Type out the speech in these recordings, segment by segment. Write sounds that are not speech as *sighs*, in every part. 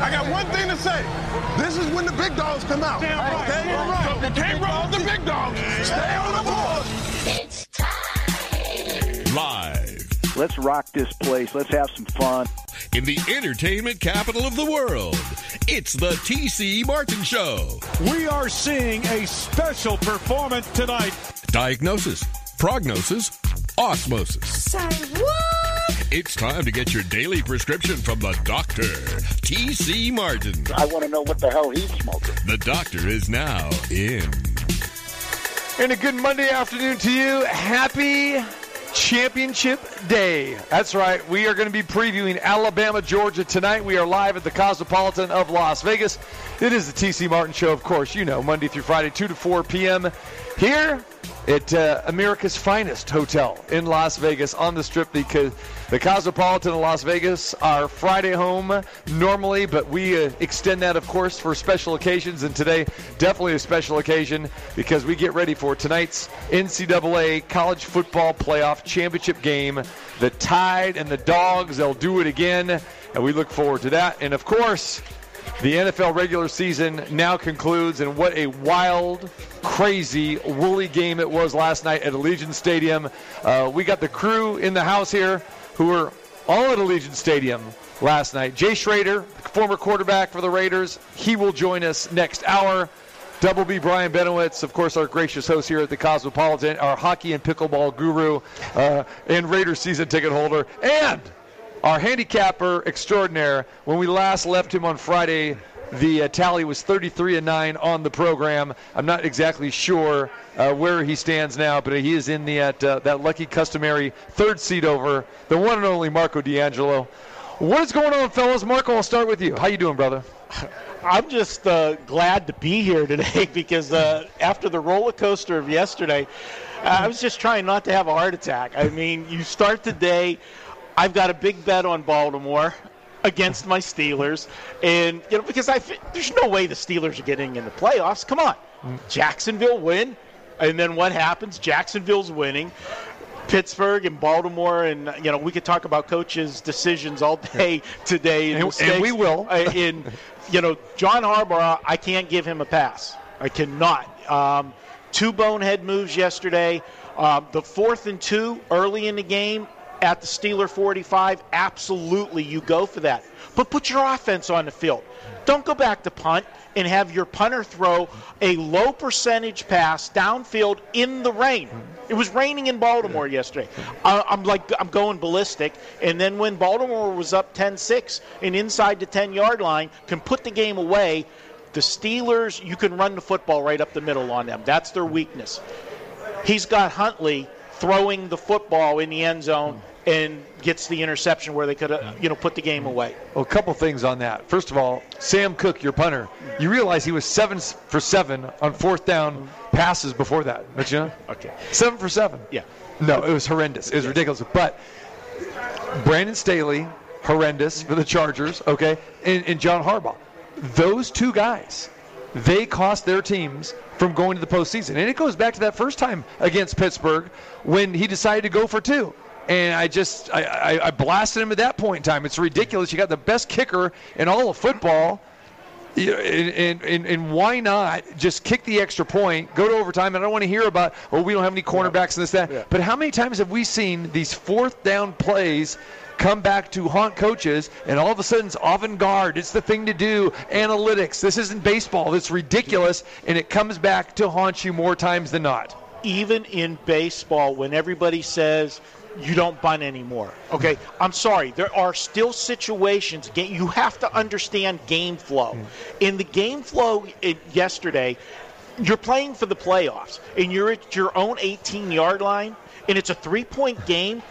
I got one thing to say. This is when the big dogs come out. Damn right. Okay? Damn right. So you can't roll with the big dogs. Stay on the board. It's time. Live Let's rock this place. Let's have some fun. in the entertainment capital of the world, it's the TC Martin Show. We are seeing a special performance tonight. Diagnosis, prognosis, osmosis. Say what? It's time to get your daily prescription from the doctor, TC Martin. I want to know what the hell he's smoking. The doctor is now in. And a good Monday afternoon to you. Happy Championship Day. That's right. We are going to be previewing Alabama, Georgia tonight. We are live at the Cosmopolitan of Las Vegas. It is the TC Martin Show, of course. You know, Monday through Friday, 2 to 4 p.m. here at uh, America's finest hotel in Las Vegas on the strip because the Cosmopolitan of Las Vegas, our Friday home normally, but we uh, extend that, of course, for special occasions. And today, definitely a special occasion because we get ready for tonight's NCAA College Football Playoff Championship game. The Tide and the Dogs, they'll do it again. And we look forward to that. And of course, the NFL regular season now concludes, and what a wild, crazy, woolly game it was last night at Allegiant Stadium. Uh, we got the crew in the house here who were all at Allegiant Stadium last night. Jay Schroeder, former quarterback for the Raiders, he will join us next hour. Double B Brian Benowitz, of course, our gracious host here at the Cosmopolitan, our hockey and pickleball guru, uh, and Raiders season ticket holder, and our handicapper extraordinaire. When we last left him on Friday, the uh, tally was 33 and 9 on the program. I'm not exactly sure uh, where he stands now, but he is in the at uh, that lucky customary third seat over the one and only Marco D'Angelo. What is going on, fellas? Marco, I'll start with you. How you doing, brother? *laughs* I'm just uh, glad to be here today *laughs* because uh, after the roller coaster of yesterday, I was just trying not to have a heart attack. I mean, you start the day. I've got a big bet on Baltimore against my Steelers, and you know because I there's no way the Steelers are getting in the playoffs. Come on, Jacksonville win, and then what happens? Jacksonville's winning. Pittsburgh and Baltimore, and you know we could talk about coaches' decisions all day today, And- and mistakes. we will. *laughs* Uh, in you know John Harbaugh, I can't give him a pass. I cannot. Um, two bonehead moves yesterday. Um, the fourth and two early in the game at the Steeler 45. Absolutely, you go for that. But put your offense on the field. Don't go back to punt and have your punter throw a low percentage pass downfield in the rain. It was raining in Baltimore yesterday. I, I'm like, I'm going ballistic. And then when Baltimore was up 10-6 and inside the 10-yard line, can put the game away. The Steelers, you can run the football right up the middle on them. That's their weakness. He's got Huntley throwing the football in the end zone and gets the interception where they could, uh, you know, put the game away. Well, a couple things on that. First of all, Sam Koch, your punter, you realize he was seven for seven on fourth down passes before that, don't you? know? Okay. Seven for seven. Yeah. No, it was horrendous. It was ridiculous. But Brandon Staley, horrendous for the Chargers, okay, and, and John Harbaugh. Those two guys, they cost their teams from going to the postseason. And it goes back to that first time against Pittsburgh when he decided to go for two. And I just, I, I, I blasted him at that point in time. It's ridiculous. You got the best kicker in all of football. And, and, and, why not just kick the extra point, go to overtime? And I don't want to hear about, oh, we don't have any cornerbacks and this, that. But how many times have we seen these fourth down plays come back to haunt coaches, and all of a sudden it's avant garde. It's the thing to do. Analytics. This isn't baseball. It's ridiculous. And it comes back to haunt you more times than not. even in baseball, when everybody says you don't bunt anymore, okay, *laughs* I'm sorry, there are still situations. You have to understand game flow. In the game flow eh, yesterday, you're playing for the playoffs, and you're at your own 18 yard line, and it's a three point game.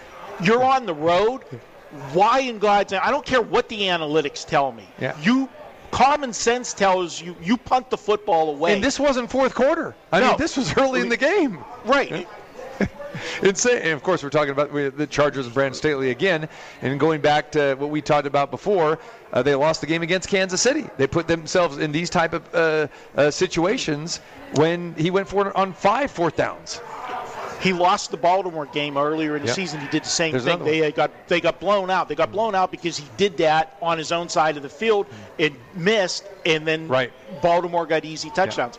You're on the road. Why in God's name? I don't care what the analytics tell me. Yeah. You. Common sense tells you you punt the football away. And this wasn't fourth quarter. I No. mean, this was early in the game. right. *laughs* Insane. And of course, we're talking about the Chargers and Brandon Staley again. And going back to what we talked about before, uh, they lost the game against Kansas City. They put themselves in these type of uh, uh, situations when he went for on five fourth downs. He lost the Baltimore game earlier in the Yep. season. He did the same There's thing. They uh, got they got blown out. They got blown out because he did that on his own side of the field and missed, and then Right. Baltimore got easy touchdowns.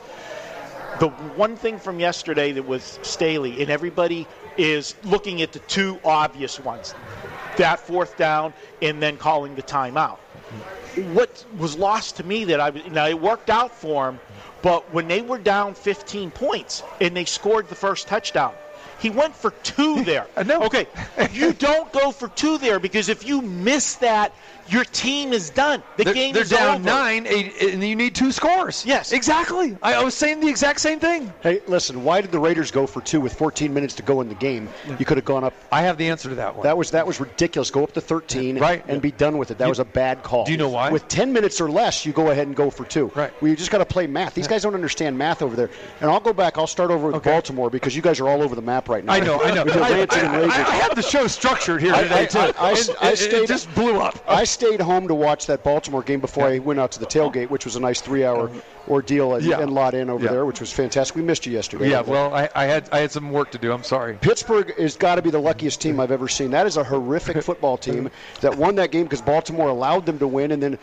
The one thing from yesterday that was Staley, and everybody is looking at the two obvious ones that fourth down and then calling the timeout. What was lost to me that I now it worked out for him, but when they were down 15 points and they scored the first touchdown, he went for two there. *laughs* Know. Okay, you don't go for two there because if you miss that, your team is done. The They're, game they're is down over. nine, eight, and you need two scores. Yes. exactly. I, I was saying the exact same thing. Hey, listen, why did the Raiders go for two with 14 minutes to go in the game? You could have gone up. I have the answer to that one. That was that was ridiculous. Go up to 13 Right. and be done with it. That You- was a bad call. Do you know why? With 10 minutes or less, you go ahead and go for two. Right. Well, you just got to play math. These guys don't understand math over there. And I'll go back. I'll start over with Okay. Baltimore because you guys are all over the map right now. I know, I know. *laughs* With your I, and I- raging. I- I have the show structured here I- today I- too. I- I- And I it- it just blew up. I stayed home to watch that Baltimore game before I went out to the tailgate, which was a nice three-hour ordeal and, Yeah. and lot in over Yeah. there, which was fantastic. We missed you yesterday. Yeah, well, I, I had I had some work to do. I'm sorry. Pittsburgh has got to be the luckiest team I've ever seen. That is a horrific *laughs* football team that won that game because Baltimore allowed them to win, and then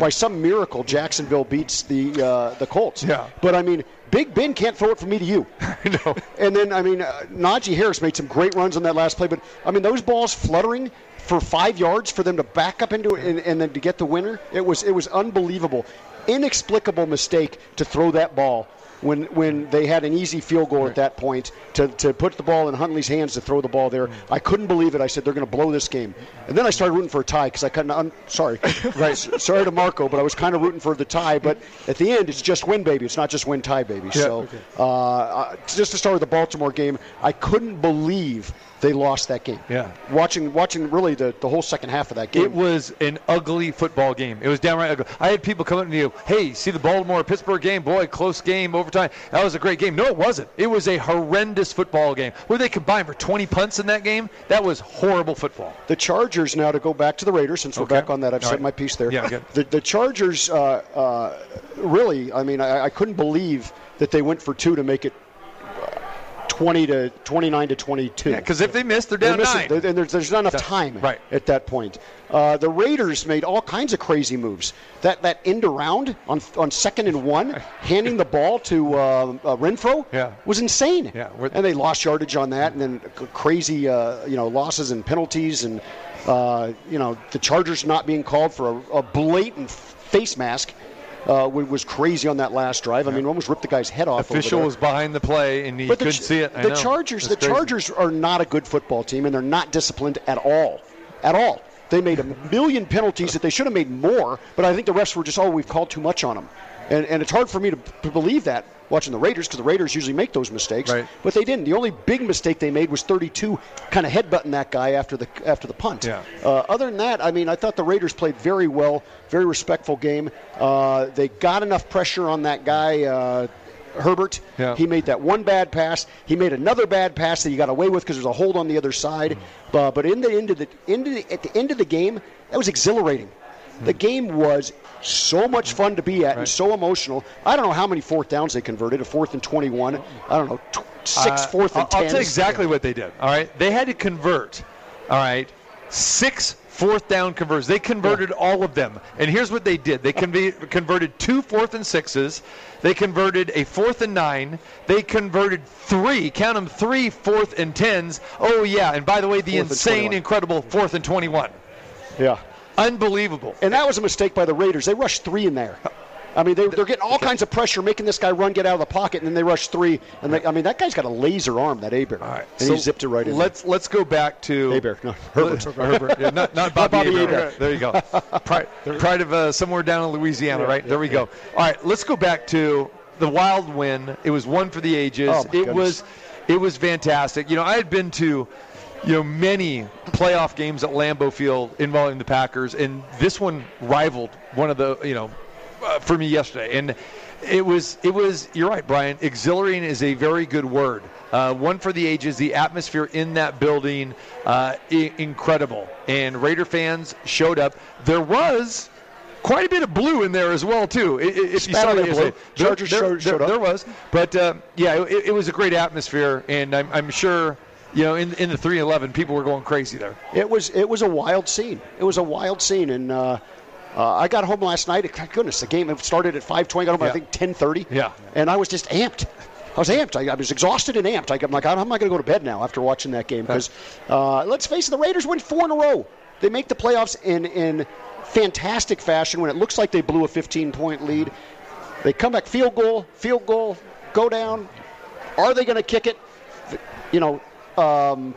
by some miracle, Jacksonville beats the uh, the Colts. Yeah. But I mean, Big Ben can't throw it from me to you. *laughs* I know. And then I mean, uh, Najee Harris made some great runs on that last play, but I mean, those balls fluttering for five yards for them to back up into it and, and then to get the winner, it was it was unbelievable, inexplicable mistake to throw that ball when when they had an easy field goal at that point to, to put the ball in Huntley's hands to throw the ball there. I couldn't believe it. I said they're going to blow this game, and then I started rooting for a tie because I couldn't. I'm sorry, *laughs* right? sorry to Marco, but I was kind of rooting for the tie. But at the end, it's just win, baby. It's not just win, tie, baby. so okay. uh, just to start with the Baltimore game, I couldn't believe they lost that game. Yeah. Watching watching really the, the whole second half of that game. It was an ugly football game. It was downright ugly. I had people come up to me, "Hey, see the Baltimore Pittsburgh game? Boy, close game, overtime. That was a great game." No, it wasn't. It was a horrendous football game. Where they combined for 20 punts in that game. That was horrible football. The Chargers now to go back to the Raiders since we're back on that. I've All said right. my piece there. Yeah, good. The, the Chargers uh, uh, really, I mean, I, I couldn't believe that they went for two to make it 20 to 29 to 22. Yeah, because if they miss, they're They're missing- nine. and there's, there's not enough time right. at that point. Uh, the Raiders made all kinds of crazy moves. That that end around on on second and one, handing the ball to uh, uh, Renfro, Yeah. was insane. Yeah, and they lost yardage on that, and then crazy uh, you know losses and penalties, and uh, you know the Chargers not being called for a, a blatant face mask. Uh, was crazy on that last drive. I mean, almost ripped the guy's head off. Official was behind the play and he But couldn't Ch- see it. I the know. Chargers, the crazy. Chargers are not a good football team, and they're not disciplined at all, at all. They made a million penalties that they should have made more, but I think the refs were just, oh, we've called too much on them, and and it's hard for me to, to believe that watching the Raiders because the Raiders usually make those mistakes, Right. but they didn't. The only big mistake they made was 32, kind of headbutting that guy after the after the punt. Yeah. Uh, other than that, I mean, I thought the Raiders played very well, very respectful game. Uh, they got enough pressure on that guy. Uh, Herbert, Yeah. he made that one bad pass. He made another bad pass that he got away with because there's a hold on the other side. Mm-hmm. Uh, but in the end of the, end of the at the end of the game, that was exhilarating. The game was so much fun to be at and Mm-hmm. So emotional. I don't know how many fourth downs they converted. A fourth and 21. I don't know, tw- six Uh, fourth and I'll, I'll tell you exactly what they did. All right, they had to convert. All right, six fourth down conversions. They converted all of them. And here's what they did: they conve- converted two fourth and sixes. They converted a fourth and nine. They converted three. Count them three fourth and tens. Oh yeah, and by the way, the Fourth insane, incredible fourth and twenty-one. Yeah. Unbelievable. And that was a mistake by the Raiders. They rushed three in there. I mean, they, they're getting all kinds of pressure, making this guy run, get out of the pocket, and then they rush three. And they, I mean, that guy's got a laser arm, that Hebert. All right, and so he zipped it right in. Let's let's go back to Hebert, no, Herbert. Herbert, yeah, not, not *laughs* Bobby, Bobby Hebert. Hebert. There you go. *laughs* Pride, pride of uh, somewhere down in Louisiana, right? there we go. All right, let's go back to the Wild win. It was one for the ages. Oh, my it goodness. was it was fantastic. You know, I had been to you know many playoff games at Lambeau Field involving the Packers, and this one rivaled one of the you know uh, for me yesterday. And it was it was you're right, Brian. Exhilarating is a very good word. Uh, one for the ages. The atmosphere in that building, uh, I- incredible. And Raider fans showed up. There was quite a bit of blue in there as well too. If you saw the blue. Chargers there, showed- there, showed up. there was, but uh, yeah, it, it was a great atmosphere, and I'm, I'm sure you know in in the 311 people were going crazy there. It was it was a wild scene. It was a wild scene, and uh, uh, I got home last night. Goodness, the game started at 5:20. Got home Yeah. I think 10:30. Yeah. and I was just amped. I was amped. I, I was exhausted and amped. I, I'm like, I'm not going to go to bed now after watching that game because uh, let's face it, the Raiders win four in a row. They make the playoffs in in fantastic fashion when it looks like they blew a 15 point lead. They come back, field goal, field goal, go down. Are they going to kick it? You know, um,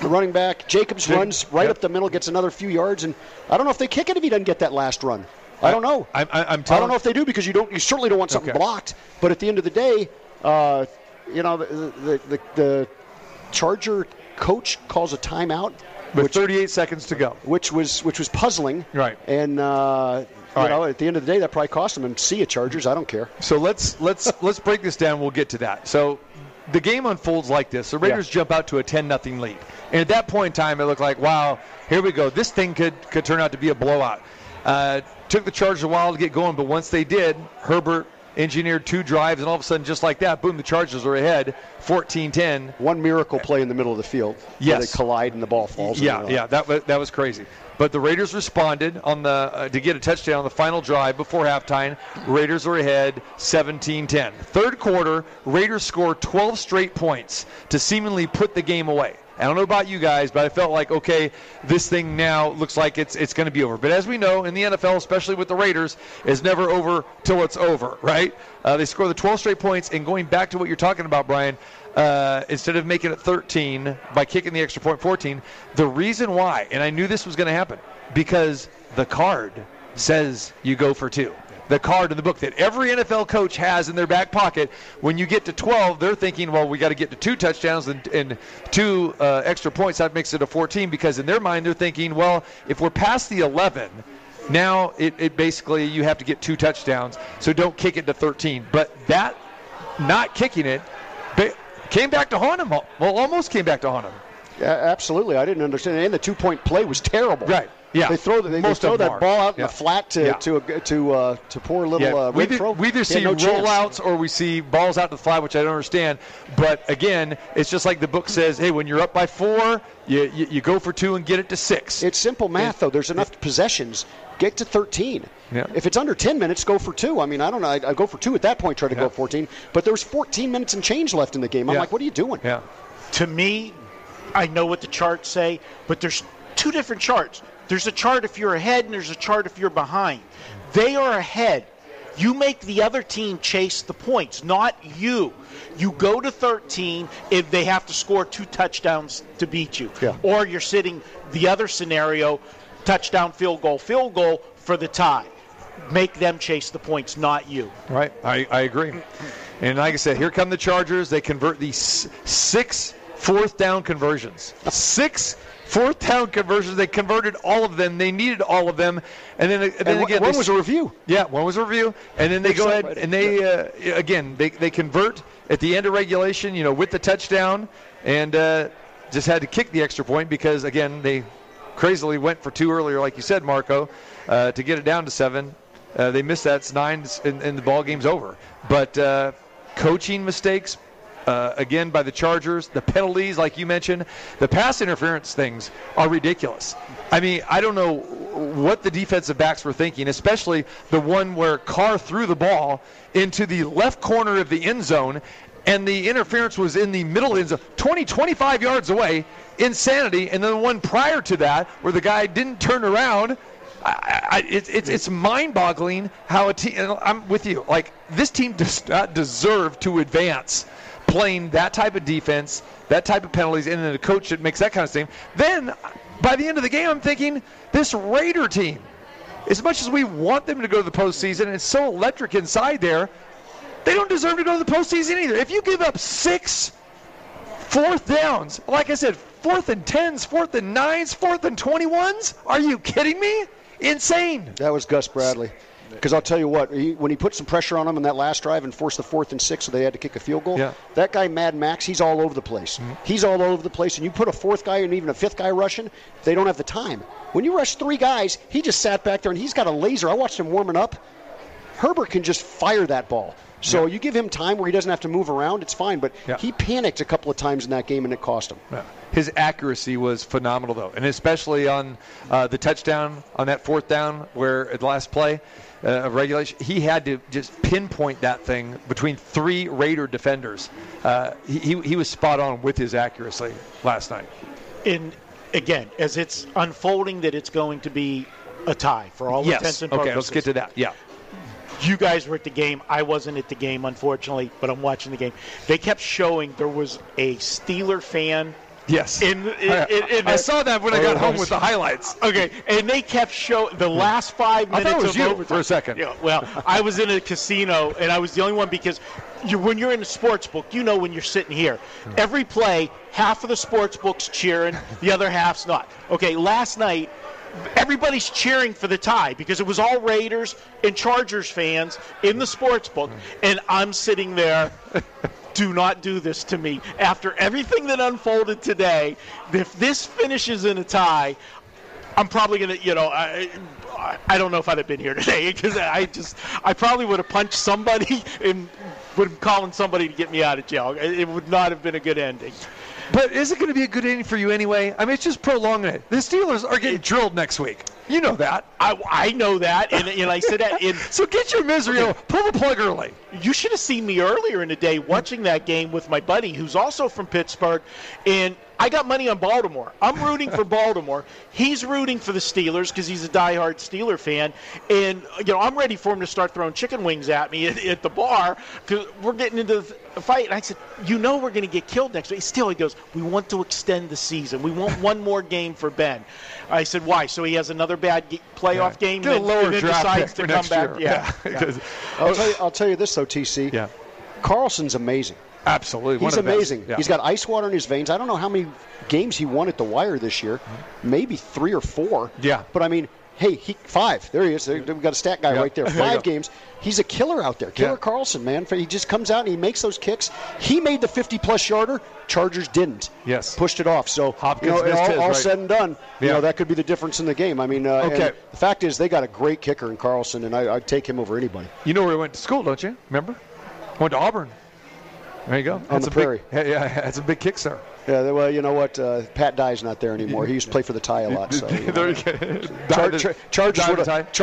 the running back Jacobs Jake- runs right yep. up the middle, gets another few yards, and I don't know if they kick it if he doesn't get that last run. I don't know. I'm, I'm I don't know if they do because you don't. You certainly don't want something Okay. blocked. But at the end of the day, uh, you know, the the, the the Charger coach calls a timeout, with which 38 seconds to go. which was which was puzzling. Right. And uh, you All know, right. at the end of the day, that probably cost them. And see you, Chargers. I don't care. So let's let's *laughs* let's break this down. We'll get to that. So the game unfolds like this: the Raiders jump out to a 10 nothing lead, and at that point in time, it looked like, wow, here we go. This thing could could turn out to be a blowout. Uh, took the Chargers a while to get going, but once they did, Herbert engineered two drives, and all of a sudden, just like that, boom, the Chargers are ahead, 14-10. One miracle play in the middle of the field. where Yes. they collide and the ball falls. Yeah, yeah, that was that was crazy. But the Raiders responded on the uh, to get a touchdown on the final drive before halftime. Raiders are ahead 17-10. Third quarter, Raiders score 12 straight points to seemingly put the game away. I don't know about you guys, but I felt like okay, this thing now looks like it's it's going to be over. But as we know in the NFL, especially with the Raiders, is never over till it's over, right? Uh, they score the 12 straight points, and going back to what you're talking about, Brian, uh, instead of making it 13 by kicking the extra point 14, the reason why, and I knew this was going to happen, because the card says you go for two. The card in the book that every NFL coach has in their back pocket. When you get to 12, they're thinking, well, we got to get to two touchdowns and, and two uh, extra points. That makes it a 14 because in their mind, they're thinking, well, if we're past the 11, now it, it basically you have to get two touchdowns. So don't kick it to 13. But that not kicking it came back to haunt him. Well, almost came back to haunt him. Yeah, absolutely. I didn't understand. And the two point play was terrible. Right. Yeah. They throw the, they, Most they throw that are. ball out in the flat to Yeah. to a, to uh, to poor little uh, we, Renfro. either, we either see had no chance. rollouts or we see balls out to the fly, which I don't understand. But again, it's just like the book says, hey, when you're up by four, you, you, you go for two and get it to six. It's simple math, though. There's enough possessions. Get to 13. Yeah. If it's under 10 minutes, go for two. I mean, I don't know. I, I go for two at that point. Try to Yeah. go 14. But there was 14 minutes and change left in the game. I'm Yeah. like, what are you doing? yeah. to me, I know what the charts say, but there's two different charts. There's a chart if you're ahead, and there's a chart if you're behind. They are ahead. You make the other team chase the points, not you. You go to 13 if they have to score two touchdowns to beat you. Yeah. Or you're sitting the other scenario, touchdown, field goal, field goal for the tie. Make them chase the points, not you. Right. I, I agree. And like I said, here come the Chargers. They convert these six fourth down conversions. Six fourth down conversions. They converted all of them. They needed all of them. And then, and then And one- again, one they- was a review. Yeah, one was a review, and then they go ahead and they uh, again they they convert at the end of regulation, you know, with the touchdown, and uh, just had to kick the extra point because again they crazily went for two earlier, like you said, Marco, uh, to get it down to seven. Uh, they missed that. It's nine, and, and the ball game's over. But uh, coaching mistakes. Uh, again, by the Chargers, the penalties, like you mentioned, the pass interference things are ridiculous. I mean, I don't know what the defensive backs were thinking, especially the one where Carr threw the ball into the left corner of the end zone, and the interference was in the middle end zone, 20, 25 yards away. Insanity. And then the one prior to that, where the guy didn't turn around. I, I, it's it's mind-boggling how a team. I'm with you. Like this team does not deserve to advance, playing that type of defense, that type of penalties, and then a coach that makes that kind of thing. Then, by the end of the game, I'm thinking this Raider team. As much as we want them to go to the postseason, it's so electric inside there, they don't deserve to go to the postseason either. If you give up six fourth downs, like I said, fourth and tens, fourth and nines, fourth and twenty-ones, are you kidding me? Insane. That was Gus Bradley. Because I'll tell you what, he, when he put some pressure on them in that last drive and forced the fourth and six, so they had to kick a field goal. Yeah. That guy, Mad Max, he's all over the place. He's all over the place. And you put a fourth guy and even a fifth guy rushing, they don't have the time. When you rush three guys, he just sat back there and he's got a laser. I watched him warming up. Herbert can just fire that ball. So you give him time where he doesn't have to move around, it's fine. But Yeah. he panicked a couple of times in that game and it cost him. His accuracy was phenomenal, though, and especially on uh, the touchdown on that fourth down, where at the last play uh, of regulation, he had to just pinpoint that thing between three Raider defenders. Uh, he, he was spot on with his accuracy last night. And again, as it's unfolding, that it's going to be a tie for all yes. intents and purposes. okay, let's get to that. Yeah. you guys were at the game. I wasn't at the game, unfortunately, but I'm watching the game. They kept showing there was a Steeler fan. Yes. In, in, oh, in, in I saw that when I got oh, home with the highlights. Okay, and they kept showing the hmm. last five minutes. I thought it was of you overtime. for a second. Yeah, well, I was in a casino, and I was the only one because you, when you're in a sports book, you know when you're sitting here. Hmm. Every play, half of the sports book's cheering, the other half's not. Okay, last night, everybody's cheering for the tie because it was all Raiders and Chargers fans in the sports book, hmm. and I'm sitting there. Do not do this to me. After everything that unfolded today, if this finishes in a tie, I'm probably gonna, you know, I, I don't know if I'd have been here *laughs* today because I just, I probably would have punched somebody *laughs* and would have called somebody to get me out of jail. It it would not have been a good ending. But is it going to be a good inning for you anyway? I mean, it's just prolonging it. The Steelers are getting drilled next week. You know that. I, I know that, and, and I said that. In, *laughs* So get your misery over. Pull the plug early. you should have seen me earlier in the day watching that game with my buddy who's also from Pittsburgh, and I got money on Baltimore. I'm rooting for *laughs* Baltimore. He's rooting for the Steelers because he's a diehard Steeler fan, and you know I'm ready for him to start throwing chicken wings at me at, at the bar because we're getting into the fight. And I said, you know we're going to get killed next week. Still, he goes, we want to extend the season. We want one more game for Ben. I said, why? So he has another bad ge- playoff game, Get a and, lower and draft decides pick to for come next back. year. Yeah. *laughs* because I'll tell you, I'll tell you this though, TC. Yeah. Carlson's amazing. absolutely, He's of the best. amazing. Yeah. He's got ice water in his veins. I don't know how many games he won at the wire this year. Maybe three or four. Yeah. But I mean, hey, he five. There he is. There- We've got a stat guy Yeah. right there. *laughs* There Five go. games. He's a killer out there. Killer Yeah. Carlson, man. He just comes out and he makes those kicks. He made the 50 plus yarder. Chargers didn't. Yes. Pushed it off. So Hopkins you know, missed all, his, all right. said and done, you know that could be the difference in the game. I mean, uh, Okay. the fact is they got a great kicker in Carlson, and I, I'd take him over anybody. You know where he went to school, don't you? Remember? Went to Auburn. There you go. That's the a prairie. Big, *laughs* yeah, yeah, that's a big kick, sir. Yeah, well, you know what? Uh, Pat Dye's not there anymore. He used to play for the tie a lot. So, you *laughs* know. There you go. Char- Dive- Chargers would have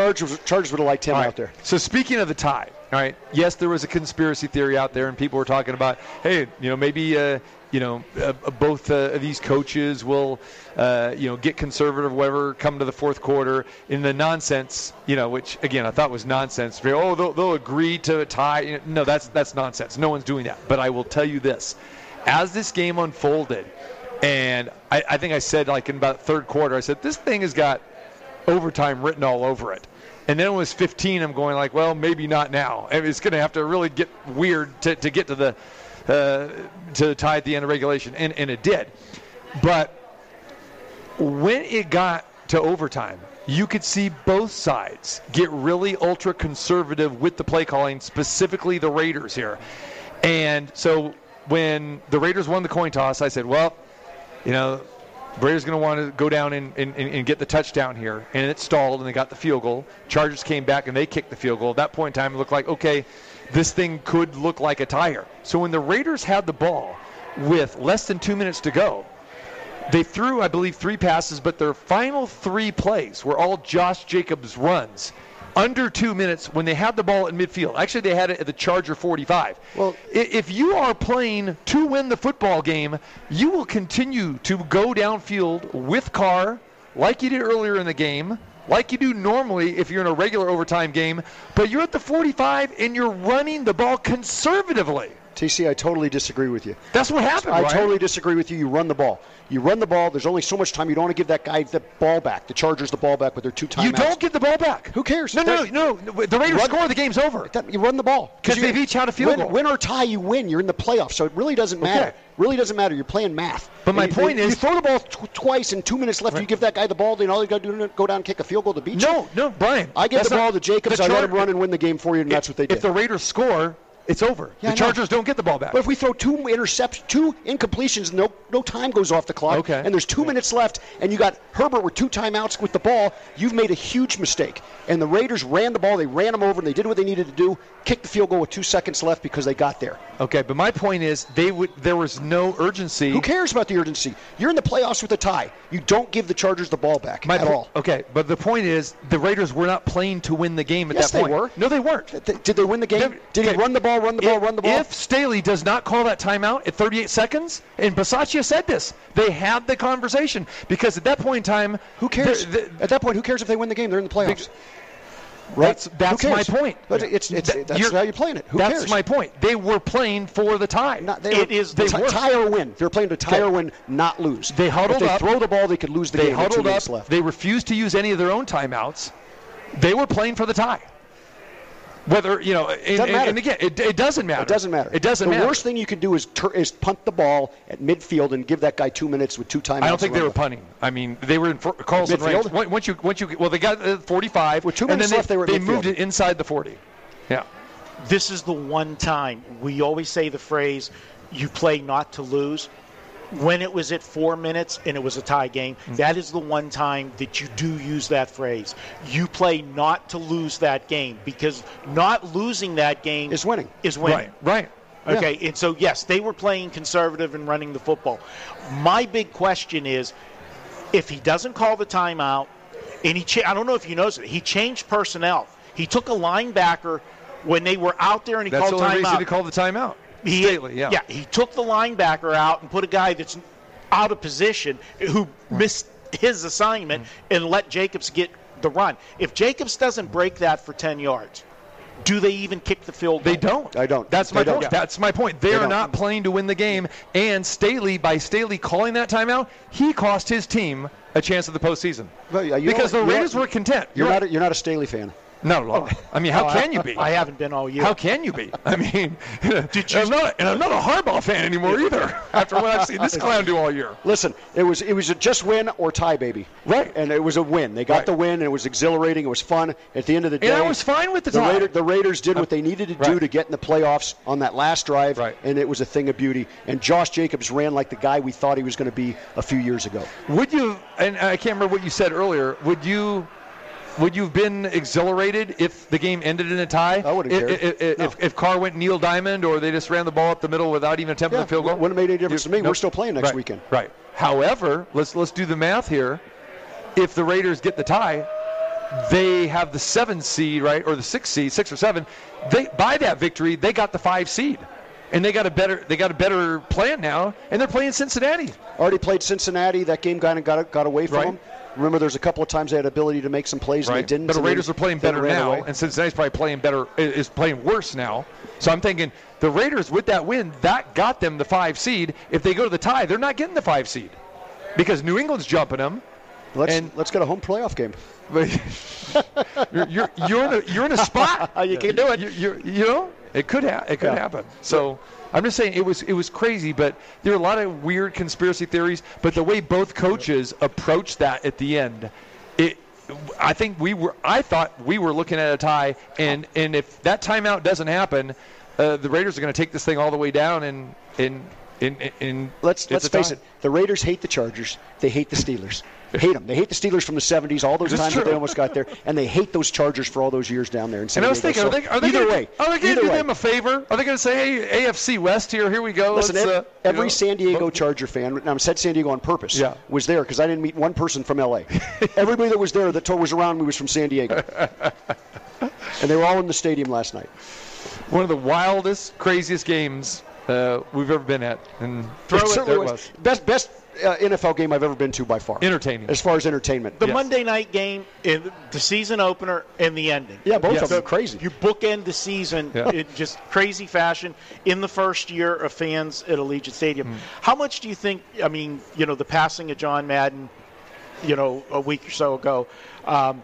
would have liked him right. out there. So speaking of the tie, all right. Yes, there was a conspiracy theory out there, and people were talking about, hey, you know, maybe, uh, you know, uh, both uh, of these coaches will, uh, you know, get conservative, whatever, come to the fourth quarter in the nonsense, you know, which again I thought was nonsense. Oh, they'll, they'll agree to a tie. No, that's that's nonsense. No one's doing that. But I will tell you this: as this game unfolded, and I, I think I said like in about third quarter, I said this thing has got overtime written all over it. And then it was 15. I'm going like, well, maybe not now. It's going to have to really get weird to, to get to the uh, to tie at the end of regulation, and, and it did. But when it got to overtime, you could see both sides get really ultra conservative with the play calling, specifically the Raiders here. And so when the Raiders won the coin toss, I said, well, you know, Raiders going to want to go down and, and, and get the touchdown here. And it stalled, and they got the field goal. Chargers came back, and they kicked the field goal. At that point in time, it looked like, okay, this thing could look like a tire. So when the Raiders had the ball with less than two minutes to go, they threw, I believe, three passes, but their final three plays were all Josh Jacobs runs. Under two minutes when they had the ball at midfield. Actually, they had it at the Charger 45. Well- if you are playing to win the football game, you will continue to go downfield with Carr, like you did earlier in the game, like you do normally if you're in a regular overtime game. But you're at the 45 and you're running the ball conservatively. TC, I totally disagree with you. That's what happened. I Ryan. totally disagree with you. You run the ball. You run the ball. There's only so much time. You don't want to give that guy the ball back. The Chargers the ball back with their two timeouts. You don't get the ball back. Who cares? No, no, no, no. The Raiders Run- score. The game's over. That- You run the ball 'Cause you- they've each had a field win, goal. Win or tie, you win. You're in the playoffs, so it really doesn't matter. Okay. Really doesn't matter. You're playing math. But my you- point you is- throw the ball tw- twice and two minutes left. You give that guy the ball, then all you got to do is go down and kick a field goal to beat you. No, no, Brian. I give the ball not- to Jacobs. I let him run and win the game for you, and that's what they did. If the Raiders score, it's over. Yeah, the. Chargers don't get the ball back. But if we throw two interceptions, two incompletions, no no time goes off the clock, Okay. and there's two minutes left, and you got Herbert with two timeouts with the ball, you've made a huge mistake. And the Raiders ran the ball, they ran them over, and they did what they needed to do, kicked the field goal with two seconds left because they got there. okay, but my point is, they would. There was no urgency. Who cares about the urgency? You're in the playoffs with a tie. You don't give the Chargers the ball back My at po- all. Okay, but the point is, the Raiders were not playing to win the game at Yes, that they point. were. No, they weren't. Did they win the game? They- Did he run the ball, run the ball, If- run the ball? If Staley does not call that timeout at 38 seconds, and Bisaccia said this, they had the conversation because at that point in time, who cares? At that point, who cares if they win the game? They're in the playoffs. Right? That's that's my point. But it's, it's, Th- that's how you're playing it. Who that's cares? my point. They were playing for the tie. Not, they It were, is they the- tie, tie or win. They're playing to tie Okay. or win, not lose. They huddled if they up. throw the ball, they could lose the they game. two huddled up. left. They refused to use any of their own timeouts. They were playing for the tie. Whether you know, and, Doesn't matter. and again, it, it doesn't matter. It doesn't matter. It doesn't the matter. The worst thing you can do is tur- is punt the ball at midfield and give that guy two minutes with two timeouts. I don't think they were punting. I mean, they were in for, Carlson Midfield? range. Once- Once you, once you, well, they got uh, 45. With two and minutes then left, they were they midfield. moved it inside the 40. Yeah. this is the one time we always say the phrase you play not to lose when it was at four minutes and it was a tie game Mm-hmm. that is the one time that you do use that phrase you play not to lose that game because not losing that game Is winning. is winning Right. Right. Okay, and so yes, they were playing conservative and running the football. My big question is, if he doesn't call the timeout, and he, cha- I don't know if you noticed it, he changed personnel. He took a linebacker when they were out there, and he That's the called only reason to call the timeout. He- Staley, yeah. yeah, he took the linebacker out and put a guy that's out of position who missed his assignment mm-hmm. and let Jacobs get the run. If Jacobs doesn't break that for 10 yards, do they even kick the field goal? They don't. I don't. That's my They point. don't. That's my point. They, They are don't. not playing to win the game. And Staley, by Staley calling that timeout, he cost his team a chance at the postseason. Well, yeah, because the Raiders were content. You're You're not. A, you're not a Staley fan. All. I mean, how Oh, can I- you be? I haven't been all year. How can you be? I mean, *laughs* and, I'm not, and I'm not a Harbaugh fan anymore either. After what I've seen this *laughs* clown do all year. Listen, it was it was a just win or tie, baby. Right. And it was a win. They got Right. the win, and it was exhilarating. It was fun. At the end of the day, And I was fine with the the, tie. Raider, the Raiders did what they needed to do to get in the playoffs on that last drive, Right. and it was a thing of beauty. And Josh Jacobs ran like the guy we thought he was going to be a few years ago. Would you? And I can't remember what you said earlier. Would you? Would you have been exhilarated if the game ended in a tie? I wouldn't if, care. If, if, No. if, if Carr went Neil Diamond or they just ran the ball up the middle without even attempting Yeah, the field goal? wouldn't have made any difference to me. We're still playing next Right, weekend. Right. However, let's let's do the math here. If the Raiders get the tie, they have the seven seed, right, or the six seed, six or seven. They by that victory, they got the five seed, and they got a better they got a better plan now, and they're playing Cincinnati. Already played Cincinnati. That game kind of got got away from Right. them. Remember, there's a couple of times they had ability to make some plays and they didn't. But the and they- Raiders are playing better now, away. and Cincinnati's probably playing better is playing worse now. So I'm thinking the Raiders with that win that got them the five seed. If they go to the tie, they're not getting the five seed because New England's jumping them. let's and- let's get a home playoff game. *laughs* But you're, you're you're in a you're in a spot. *laughs* You can do it. You, you, you know it could ha- it could Yeah. happen. So I'm just saying it was it was crazy, but there are a lot of weird conspiracy theories. But the way both coaches approached that at the end, it. I think we were. I thought we were looking at a tie, and and if that timeout doesn't happen, uh, the Raiders are going to take this thing all the way down, and and and, and Let's let's face tie. it. The Raiders hate the Chargers. They hate the Steelers. hate them. They hate the Steelers from the 70s, all those times that they almost got there, *laughs* and they hate those Chargers for all those years down there in San And I was Diego. thinking, are they, are they either gonna, way, are they going to do way. them a favor? Are they going to say, hey, AFC West here, here we go. Listen, uh, you every know, San Diego Charger fan, and I said San Diego on purpose, Yeah. was there because I didn't meet one person from LA. *laughs* Everybody that was there that told was around me was from San Diego, *laughs* and they were all in the stadium last night. One of the wildest, craziest games uh, we've ever been at. And throw It it, certainly there was. was. best best uh, NFL game I've ever been to by far. Entertaining. as far as entertainment. The Yes. Monday night game, in the season opener, and the ending. Yeah, both Yes. of them crazy. You bookend the season Yeah. in just crazy fashion in the first year of fans at Allegiant Stadium. Hmm. How much do you think? I mean, you know, the passing of John Madden, you know, a week or so ago. Um,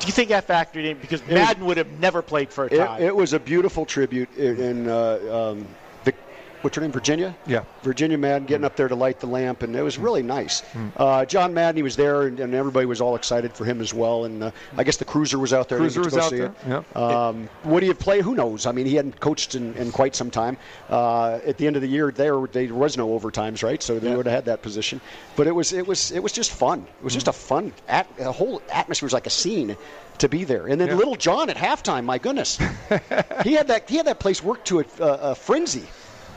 do you think that factored in? Because Madden would have never played for a tie. It, it was a beautiful tribute, in, uh, um, the what's her name, Virginia? Yeah. Virginia Madden getting up there to light the lamp, and it was really nice. Uh, John Madden, he was there, and, and everybody was all excited for him as well. And uh, I guess the Cruiser was out there. Cruiser was out there, yep. Um, would he have played? Who knows? I mean, he hadn't coached in, in quite some time. Uh, at the end of the year, there there was no overtimes, right? So they would have had that position. But it was it was it was just fun. It was just a fun. At, a whole atmosphere was like a scene to be there. And then Yeah. Lil Jon at halftime. My goodness, *laughs* he had that he had that place worked to a, a, a frenzy.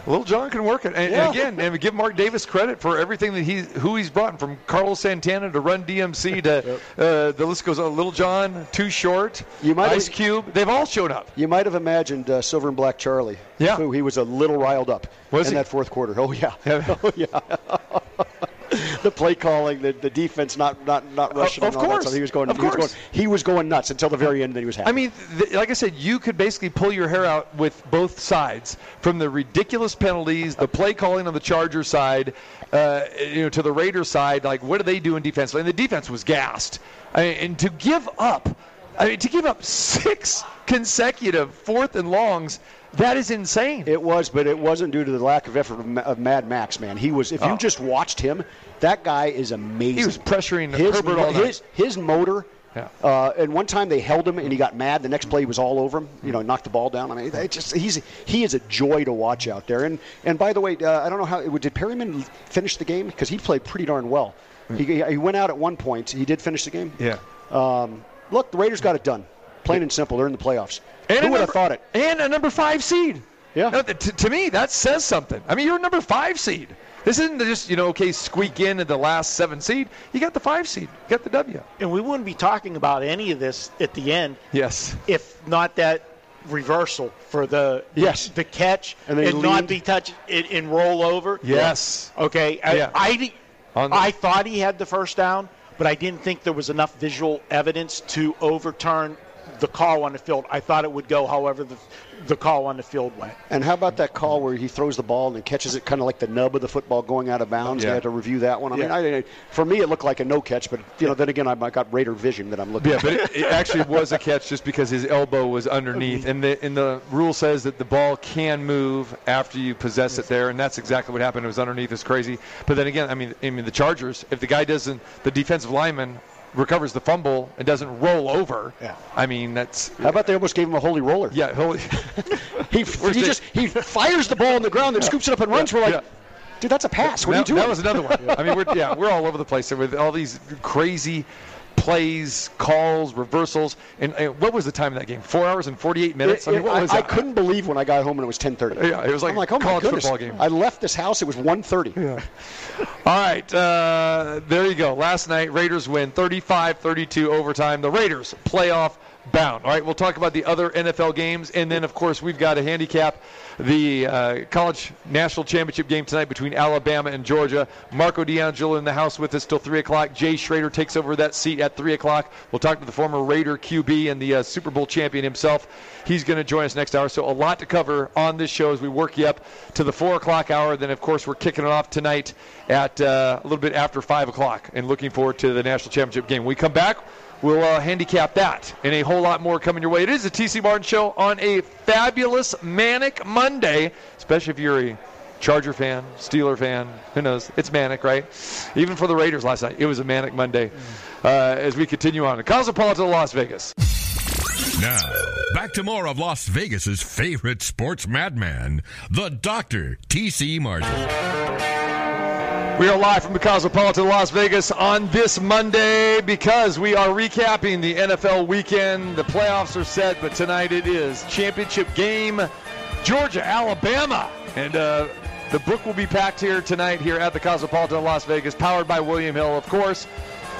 Lil Jon can work it, and, Yeah. and again, and give Mark Davis credit for everything that he, who he's brought, from Carlos Santana to Run DMC to uh, the list goes on. Lil Jon, Too Short, You might Ice have- Cube, they've all shown up. You might have imagined uh, Silver and Black Charlie. Yeah. Who he was a little riled up Was in he? that fourth quarter. Oh yeah. Yeah. *laughs* oh yeah. *laughs* *laughs* the play calling, the, the defense not not not rushing. of and all that course. He was going. Of he was course. going. He was going nuts until the very end. Then he was happy. I mean, th- like I said, you could basically pull your hair out with both sides, from the ridiculous penalties, the play calling on the Charger side, uh, you know, to the Raiders side. Like, what are they doing defensively? And the defense was gassed. I mean, and to give up, I mean, to give up six consecutive fourth and longs, that is insane. It was, but it wasn't due to the lack of effort of, of Mad Max. Man, he was. If you Oh. just watched him, that guy is amazing. He was pressuring his Herbert all night. his his motor. Yeah. Uh, and one time they held him and he got mad. The next play he was all over him. You know, knocked the ball down. I mean, it just he's he is a joy to watch out there. And and by the way, uh, I don't know how did Perryman finish the game because he played pretty darn well. He, he went out at one point. He did finish the game. yeah. Um, look, the Raiders got it done. Plain and simple. They're in the playoffs. And Who would have thought it? And a number five seed. Yeah. No, th- to, to me, that says something. I mean, you're a number five seed. This isn't just you know okay squeak in at the last seven seed. You got the five seed. You got the W. And we wouldn't be talking about any of this at the end Yes. if not that reversal for the Yes. the catch And they not be touched and, and roll over. Yes. Okay. I, Yeah. I, di- On the- I thought he had the first down, but I didn't think there was enough visual evidence to overturn the call on the field. I thought it would go however the the call on the field went. And how about that call where he throws the ball and then catches it kind of like the nub of the football going out of bounds? Yeah. They had to review that one. I mean, I, for me, it looked like a no catch, but you know, then again, I I got Raider vision that I'm looking Yeah, at. but it, it actually was a catch just because his elbow was underneath, and the and the rule says that the ball can move after you possess it there, and that's exactly what happened. It was underneath. It's crazy. But then again, I mean, I mean the Chargers. If the guy doesn't, the defensive lineman recovers the fumble and doesn't roll over. Yeah. I mean, that's How about they almost gave him a holy roller? yeah. Holy, *laughs* *laughs* He, he just he fires the ball on the ground, then scoops it up and runs. We're like, Yeah. dude, that's a pass. What that, are you doing? that was another one. *laughs* I mean, we're yeah, we're all over the place with all these crazy plays, calls, reversals, and, and what was the time of that game? Four hours and forty-eight minutes. I mean, I, that? couldn't believe when I got home and it was 10:30. Yeah, it was like I'm like, oh college football game. I left this house. It was 1:30. All right, uh, there you go. Last night, Raiders win 35-32 overtime. The Raiders playoff bound. All right, we'll talk about the other NFL games, and then of course we've got a handicap the uh, college national championship game tonight between Alabama and Georgia. Marco D'Angelo in the house with us till three o'clock. Jay Schroeder takes over that seat at three o'clock. We'll talk to the former Raider QB and the uh, Super Bowl champion himself. He's going to join us next hour. So a lot to cover on this show as we work you up to the four o'clock hour. Then of course we're kicking it off tonight at uh, a little bit after five o'clock, and looking forward to the national championship game. When we come back. We'll uh, handicap that and a whole lot more coming your way. It is the TC Martin Show on a fabulous manic Monday, especially if you're a Charger fan, Steeler fan. Who knows? It's manic, right? Even for the Raiders last night, it was a manic Monday. Uh, as we continue on, Cosmopolitan Las Vegas. Now, back to more of Las Vegas's favorite sports madman, the Dr. T.C. Martin. We are live from the Cosmopolitan Las Vegas on this Monday because we are recapping the NFL weekend. The playoffs are set, but tonight it is championship game, Georgia, Alabama, and uh, the book will be packed here tonight here at the Cosmopolitan Las Vegas, powered by William Hill, of course.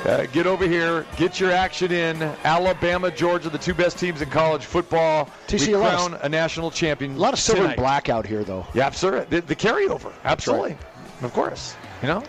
Uh, get over here, get your action in. Alabama, Georgia, the two best teams in college football. TC, we a lot of- crown a national champion. A lot of silver tonight. and black out here, though. Yeah, absolutely. The, the carryover, absolutely, of course. You know,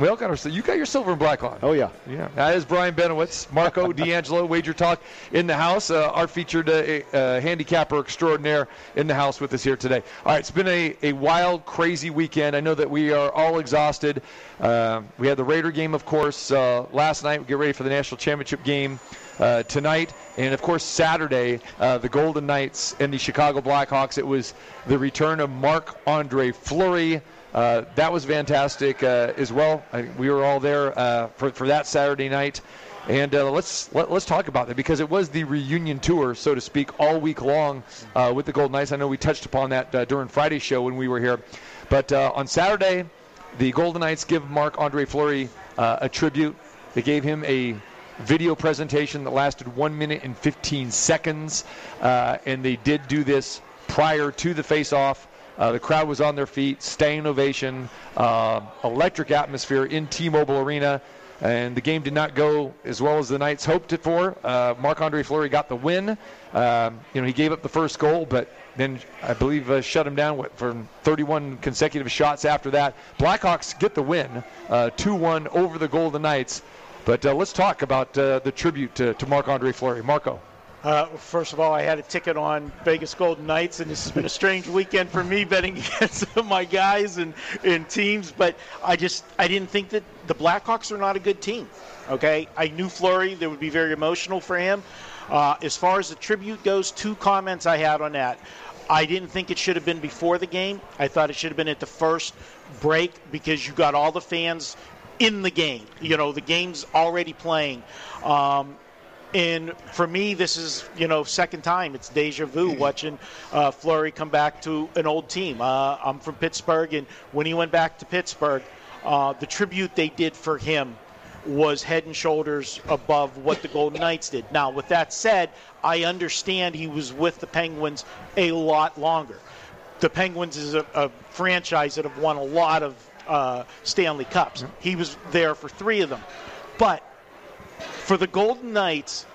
we all got our. You got your silver and black on. Oh yeah. Yeah, that is Brian Benowitz, Marco *laughs* D'Angelo, Wager Talk in the house. Uh, our featured uh, uh, handicapper extraordinaire in the house with us here today. All right, it's been a, a wild, crazy weekend. I know that we are all exhausted. Uh, we had the Raider game, of course, uh, last night. We get ready for the national championship game. uh, tonight. And of course, Saturday, uh, the Golden Knights and the Chicago Blackhawks. It was the return of Marc Andre Fleury. Uh, that was fantastic uh, as well. I, we were all there uh, for, for that Saturday night. And uh, let's let, us let us talk about that because it was the reunion tour, so to speak, all week long uh, with the Golden Knights. I know we touched upon that during Friday's show when we were here, but on Saturday, the Golden Knights give Marc Andre Fleury a tribute. They gave him a video presentation that lasted one minute and 15 seconds, and they did do this prior to the face-off. Uh, the crowd was on their feet, standing ovation, uh, electric atmosphere in T-Mobile Arena and the game did not go as well as the Knights hoped it for. Uh, Marc-Andre Fleury got the win. Um, you know, he gave up the first goal, but then I believe uh, shut him down what, for 31 consecutive shots after that. Blackhawks get the win, uh, 2-1 over the Golden Knights. But uh, let's talk about uh, the tribute to, to Marc-Andre Fleury. Marco. Uh, first of all, I had a ticket on Vegas Golden Knights, and this has been a strange weekend for me betting *laughs* against my guys and, and teams. But I just I didn't think that the Blackhawks are not a good team. Okay, I knew Fleury that would be very emotional for him. Uh, as far as the tribute goes, two comments I had on that. I didn't think it should have been before the game. I thought it should have been at the first break because you got all the fans in the game. You know, the game's already playing. Um, and for me, this is you know second time. It's deja vu watching uh, Fleury come back to an old team. Uh, I'm from Pittsburgh, and when he went back to Pittsburgh, uh, the tribute they did for him was head and shoulders above what the Golden Knights did. Now, with that said, I understand he was with the Penguins a lot longer. The Penguins is a, a franchise that have won a lot of uh, Stanley Cups. He was there for three of them, but for the Golden Knights,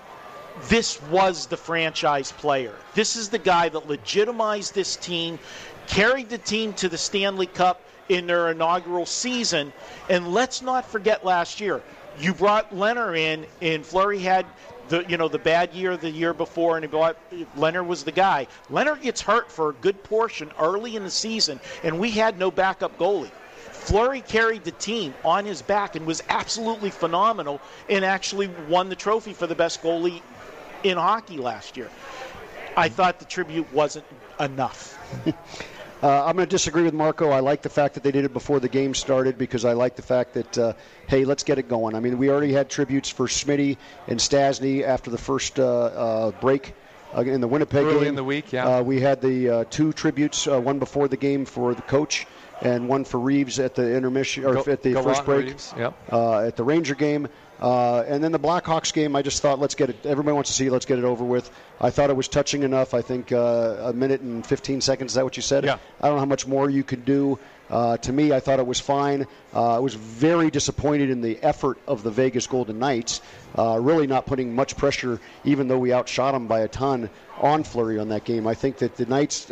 this was the franchise player. This is the guy that legitimized this team, carried the team to the Stanley Cup in their inaugural season. And let's not forget last year, you brought Lehner in, and Fleury had the you know the bad year the year before, and he Lehner was the guy. Lehner gets hurt for a good portion early in the season, and we had no backup goalie. Fleury carried the team on his back and was absolutely phenomenal and actually won the trophy for the best goalie in hockey last year. I thought the tribute wasn't enough. *laughs* Uh, I'm going to disagree with Marco. I like the fact that they did it before the game started because I like the fact that, uh, hey, let's get it going. I mean, we already had tributes for Smitty and Stastny after the first uh, uh break uh, in the Winnipeg Early game. in the week, yeah. Uh, we had the two tributes, one before the game for the coach and one for Reaves at the intermission or Go, at the first break yep. uh, at the Ranger game. Uh, and then the Blackhawks game, I just thought, let's get it. Everybody wants to see, let's get it over with. I thought it was touching enough. I think uh, a minute and 15 seconds. Is that what you said? Yeah. I don't know how much more you could do. Uh, to me, I thought it was fine. Uh, I was very disappointed in the effort of the Vegas Golden Knights, uh, really not putting much pressure, even though we outshot them by a ton on Fleury on that game. I think that the Knights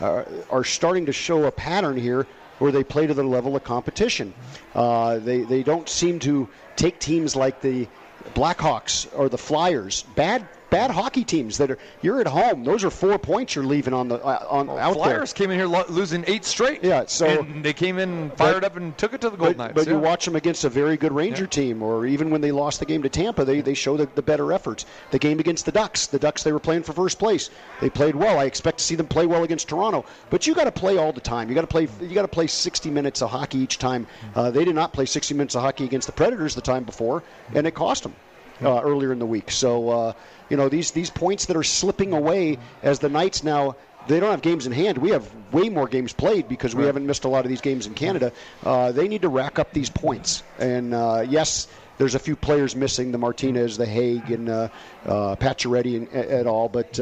uh, are, starting to show a pattern here where they play to the level of competition. Uh, they, they don't seem to take teams like the Blackhawks or the Flyers, bad bad hockey teams that are you're at home. Those are four points you're leaving on the uh, on well, out Flyers there. came in here lo- losing eight straight. Yeah, so and they came in fired but, up and took it to the Golden but, Knights. But yeah. you watch them against a very good Ranger yeah. team, or even when they lost the game to Tampa, they they show the, the better efforts. The game against the Ducks, the Ducks they were playing for first place. They played well. I expect to see them play well against Toronto. But you got to play all the time. You got to play. You got to play 60 minutes of hockey each time. Uh, they did not play 60 minutes of hockey against the Predators the time before, and it cost them uh, earlier in the week. So uh, you know these these points that are slipping away as the Knights now. They don't have games in hand. We have way more games played because we Right. haven't missed a lot of these games in Canada. Uh, they need to rack up these points. And uh, yes, there's a few players missing: the Martinez, the Hague, and uh, uh, Pacioretty, and et al. But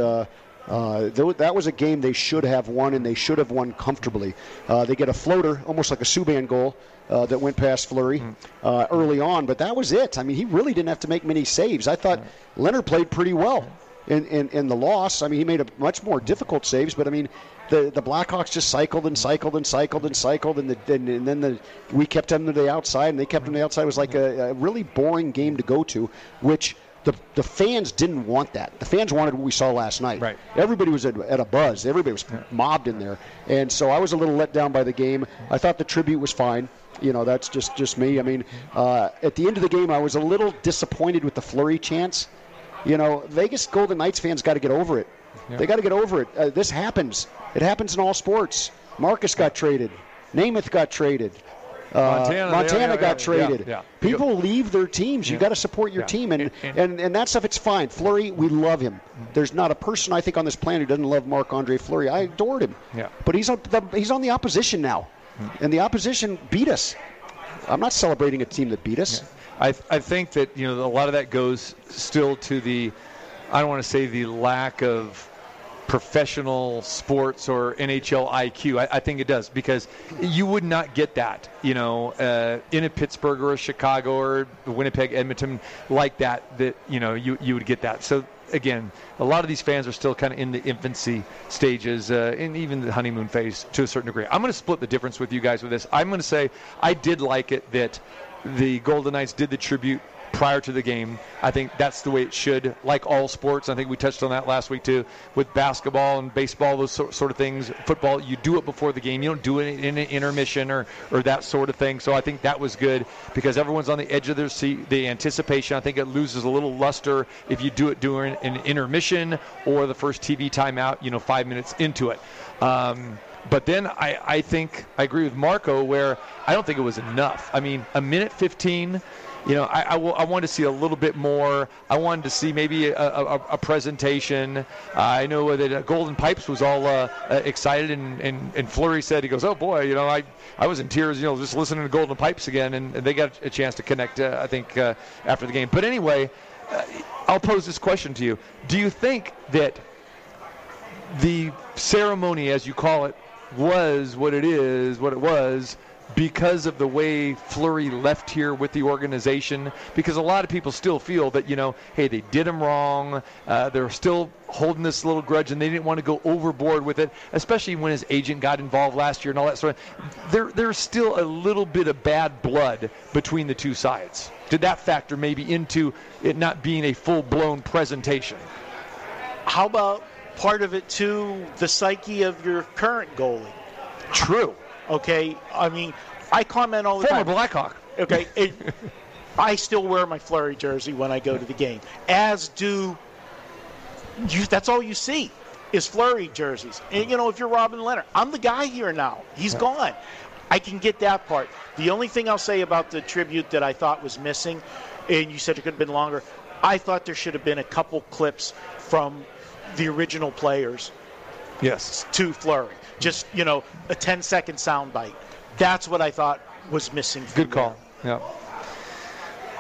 uh, that was a game they should have won, and they should have won comfortably. Uh, they get a floater, almost like a Subban goal, uh, that went past Fleury uh, early on, but that was it. I mean, he really didn't have to make many saves. I thought Lehner played pretty well in, in, in the loss. I mean, he made a much more difficult saves, but I mean, the the Blackhawks just cycled and cycled and cycled and cycled, and, the, and, and then the we kept them to the outside, and they kept them to the outside. It was like a, a really boring game to go to, which. The, the fans didn't want that. The fans wanted what we saw last night. Right. Everybody was at, at a buzz. Everybody was mobbed in there, and so I was a little let down by the game. I thought the tribute was fine. You know, that's just just me. I mean, uh, at the end of the game, I was a little disappointed with the Fleury chance. You know, Vegas Golden Knights fans got to get over it. They got to get over it. Uh, this happens. It happens in all sports. Marcus got traded. Namath got traded. Uh, Montana, Montana got traded. yeah, yeah. People leave their teams. You Yeah. got to support your team, and, And- and, and that stuff. It's fine. Fleury, we love him. There's not a person I think on this planet who doesn't love Marc Andre Fleury. I adored him. Yeah. But he's on the, he's on the opposition now, and the opposition beat us. I'm not celebrating a team that beat us. I, I think that you know a lot of that goes still to the I don't want to say the lack of professional sports or NHL IQ. I, I think it does because you would not get that, you know, uh, in a Pittsburgh or a Chicago or Winnipeg, Edmonton, like that. That you know you you would get that. So again, a lot of these fans are still kind of in the infancy stages uh, and even the honeymoon phase to a certain degree. I'm going to split the difference with you guys with this. I'm going to say I did like it that the Golden Knights did the tribute prior to the game. I think that's the way it should, like all sports. I think we touched on that last week too, with basketball and baseball, those sort, of things. Football, you do it before the game. You don't do it in an intermission or, or that sort of thing. So I think that was good because everyone's on the edge of their seat. The anticipation, I think it loses a little luster if you do it during an intermission or the first TV timeout, you know, five minutes into it. Um, but then I, I think I agree with Marco where I don't think it was enough. I mean, a minute 15, you know, I, I, w- I wanted to see a little bit more. I wanted to see maybe a, a, a presentation. Uh, I know that uh, Golden Pipes was all uh, uh, excited, and, and, and Fleury said, he goes, oh boy, you know, I, I was in tears, you know, just listening to Golden Pipes again, and, and they got a chance to connect, uh, I think, uh, after the game. But anyway, I'll pose this question to you. Do you think that the ceremony, as you call it, was what it is, what it was, because of the way Fleury left here with the organization. Because a lot of people still feel that, you know, hey, they did him wrong. Uh, they're still holding this little grudge and they didn't want to go overboard with it, especially when his agent got involved last year and all that sort of there, There's still a little bit of bad blood between the two sides. Did that factor maybe into it not being a full blown presentation? How about part of it too, the psyche of your current goalie? True. Okay, I mean, I comment all the Former time. Blackhawk. Okay, *laughs* it, I still wear my Fleury jersey when I go to the game, as do you. That's all you see is Fleury jerseys. And you know, if you're Robin Lehner, I'm the guy here now. He's gone. I can get that part. The only thing I'll say about the tribute that I thought was missing, and you said it could have been longer, I thought there should have been a couple clips from the original players Yes. to Fleury. Just, you know, a 10 second soundbite. That's what I thought was missing. from Good call. Yeah.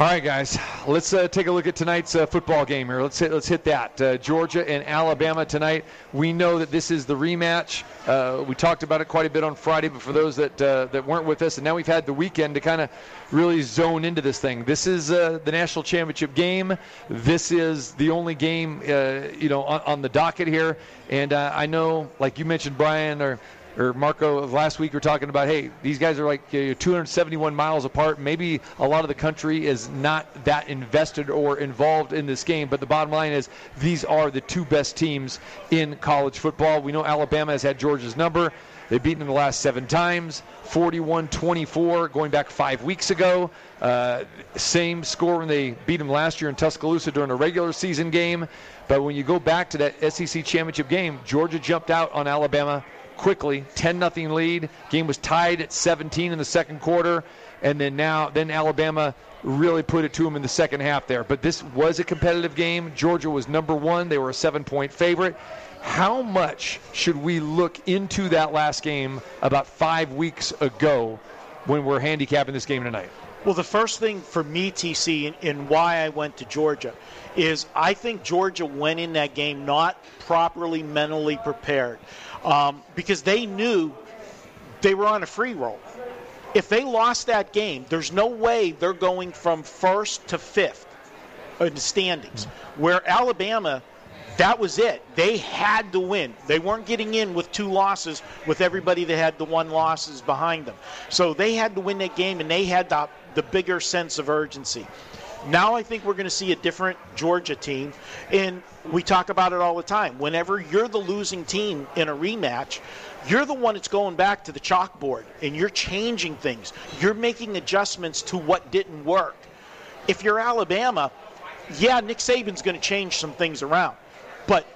All right, guys. Let's uh, take a look at tonight's uh, football game here. Let's hit, let's hit that. Uh, Georgia and Alabama tonight. We know that this is the rematch. Uh, we talked about it quite a bit on Friday, but for those that uh, that weren't with us, and now we've had the weekend to kind of really zone into this thing. This is uh, the national championship game. This is the only game, you know, on, on the docket here. And I know, like you mentioned, Brian, or or Marco last week we were talking about, hey, these guys are like uh, 271 miles apart. Maybe a lot of the country is not that invested or involved in this game, but the bottom line is these are the two best teams in college football. We know Alabama has had Georgia's number. They've beaten them the last seven times, 41-24, going back five weeks ago. Uh, same score when they beat them last year in Tuscaloosa during a regular season game. But when you go back to that SEC championship game, Georgia jumped out on Alabama quickly, 10 nothing lead. Game was tied at 17 in the second quarter, and then now then Alabama really put it to them in the second half there. But this was a competitive game. Georgia was number one. They were a seven point favorite. How much should we look into that last game about five weeks ago when we're handicapping this game tonight? Well, the first thing for me, TC, and, why I went to Georgia is I think Georgia went in that game not properly mentally prepared um, because they knew they were on a free roll. If they lost that game, there's no way they're going from first to fifth in the standings. Where Alabama, that was it. They had to win. They weren't getting in with two losses with everybody that had the one losses behind them. So they had to win that game, and they had the, the bigger sense of urgency. Now I think we're going to see a different Georgia team, and we talk about it all the time. Whenever you're the losing team in a rematch, you're the one that's going back to the chalkboard and you're changing things. You're making adjustments to what didn't work. If you're Alabama, yeah, Nick Saban's going to change some things around, but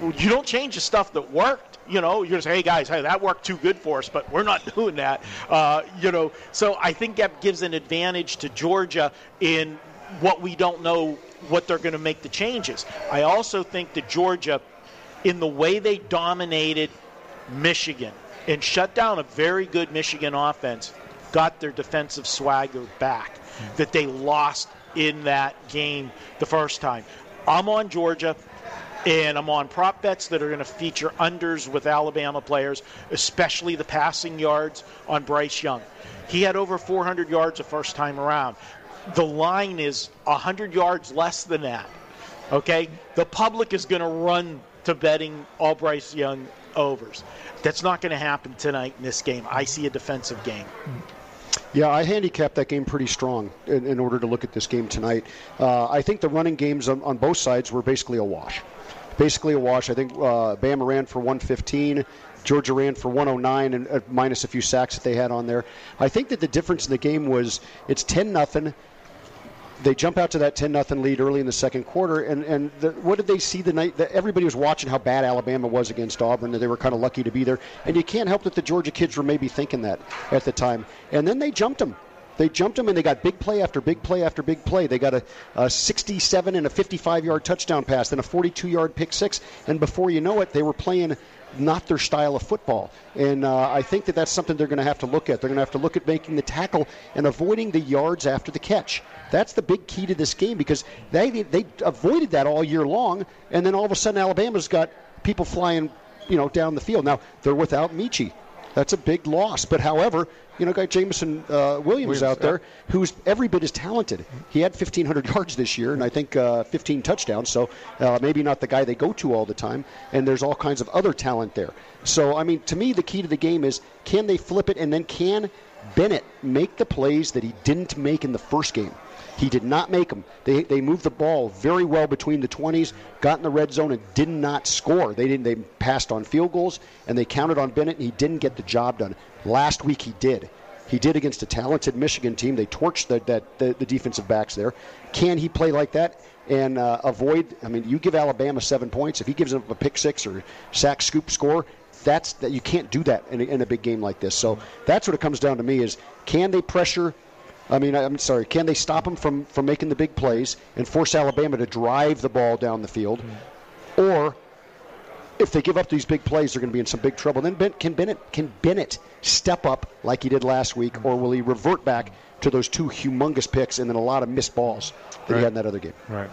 you don't change the stuff that worked. You know, you're just, hey guys, hey, that worked too good for us, but we're not *laughs* doing that. Uh, you know, so I think that gives an advantage to Georgia in what we don't know what they're going to make the changes. I also think that Georgia, in the way they dominated Michigan and shut down a very good Michigan offense, got their defensive swagger back hmm. that they lost in that game the first time. I'm on Georgia. And I'm on prop bets that are going to feature unders with Alabama players, especially the passing yards on Bryce Young. He had over 400 yards the first time around. The line is 100 yards less than that. Okay? The public is going to run to betting all Bryce Young overs. That's not going to happen tonight in this game. I see a defensive game. Yeah, I handicapped that game pretty strong in, in order to look at this game tonight. Uh, I think the running games on, on both sides were basically a wash. Basically a wash. I think uh, Bama ran for 115. Georgia ran for 109 and uh, minus a few sacks that they had on there. I think that the difference in the game was it's 10 nothing. They jump out to that 10 nothing lead early in the second quarter, and and the, what did they see the night? that everybody was watching how bad Alabama was against Auburn, and they were kind of lucky to be there. And you can't help that the Georgia kids were maybe thinking that at the time. And then they jumped them. They jumped them and they got big play after big play after big play. They got a, a 67 and a 55 yard touchdown pass, then a 42 yard pick six, and before you know it, they were playing not their style of football. And uh, I think that that's something they're going to have to look at. They're going to have to look at making the tackle and avoiding the yards after the catch. That's the big key to this game because they they avoided that all year long, and then all of a sudden Alabama's got people flying, you know, down the field. Now they're without Metchie. That's a big loss. But however, you know, guy Jameson uh, Williams, Williams, out there who's every bit as talented. He had 1,500 *laughs* yards this year, and I think uh, 15 touchdowns. So uh, maybe not the guy they go to all the time. And there's all kinds of other talent there. So I mean, to me, the key to the game is can they flip it, and then can Bennett make the plays that he didn't make in the first game? He did not make them. They, they moved the ball very well between the 20s, got in the red zone, and did not score. They didn't. They passed on field goals, and they counted on Bennett, and he didn't get the job done. Last week he did. He did against a talented Michigan team. They torched the, that, the, the defensive backs there. Can he play like that and uh, avoid? I mean, you give Alabama seven points. If he gives up a pick six or sack scoop score, that's that you can't do that in a, in a big game like this. So that's what it comes down to me: is can they pressure I mean, I'm sorry. Can they stop them from, from making the big plays and force Alabama to drive the ball down the field? Or if they give up these big plays, they're going to be in some big trouble. Then ben, can Bennett can Bennett step up like he did last week, or will he revert back to those two humongous picks and then a lot of missed balls that Right. he had in that other game? Right.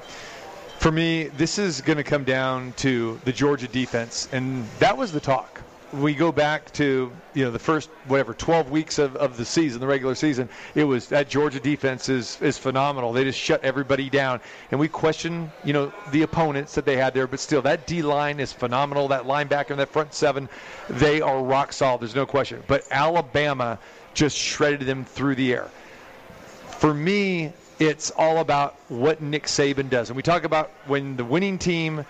For me, this is going to come down to the Georgia defense, and that was the talk. We go back to you know the first whatever 12 weeks of, of the season, the regular season. It was that Georgia defense is is phenomenal. They just shut everybody down, and we question you know the opponents that they had there, but still that D line is phenomenal. That linebacker and that front seven, they are rock solid. There's no question. But Alabama just shredded them through the air for me, it's all about what Nick Saban does. And we talk about when the winning team,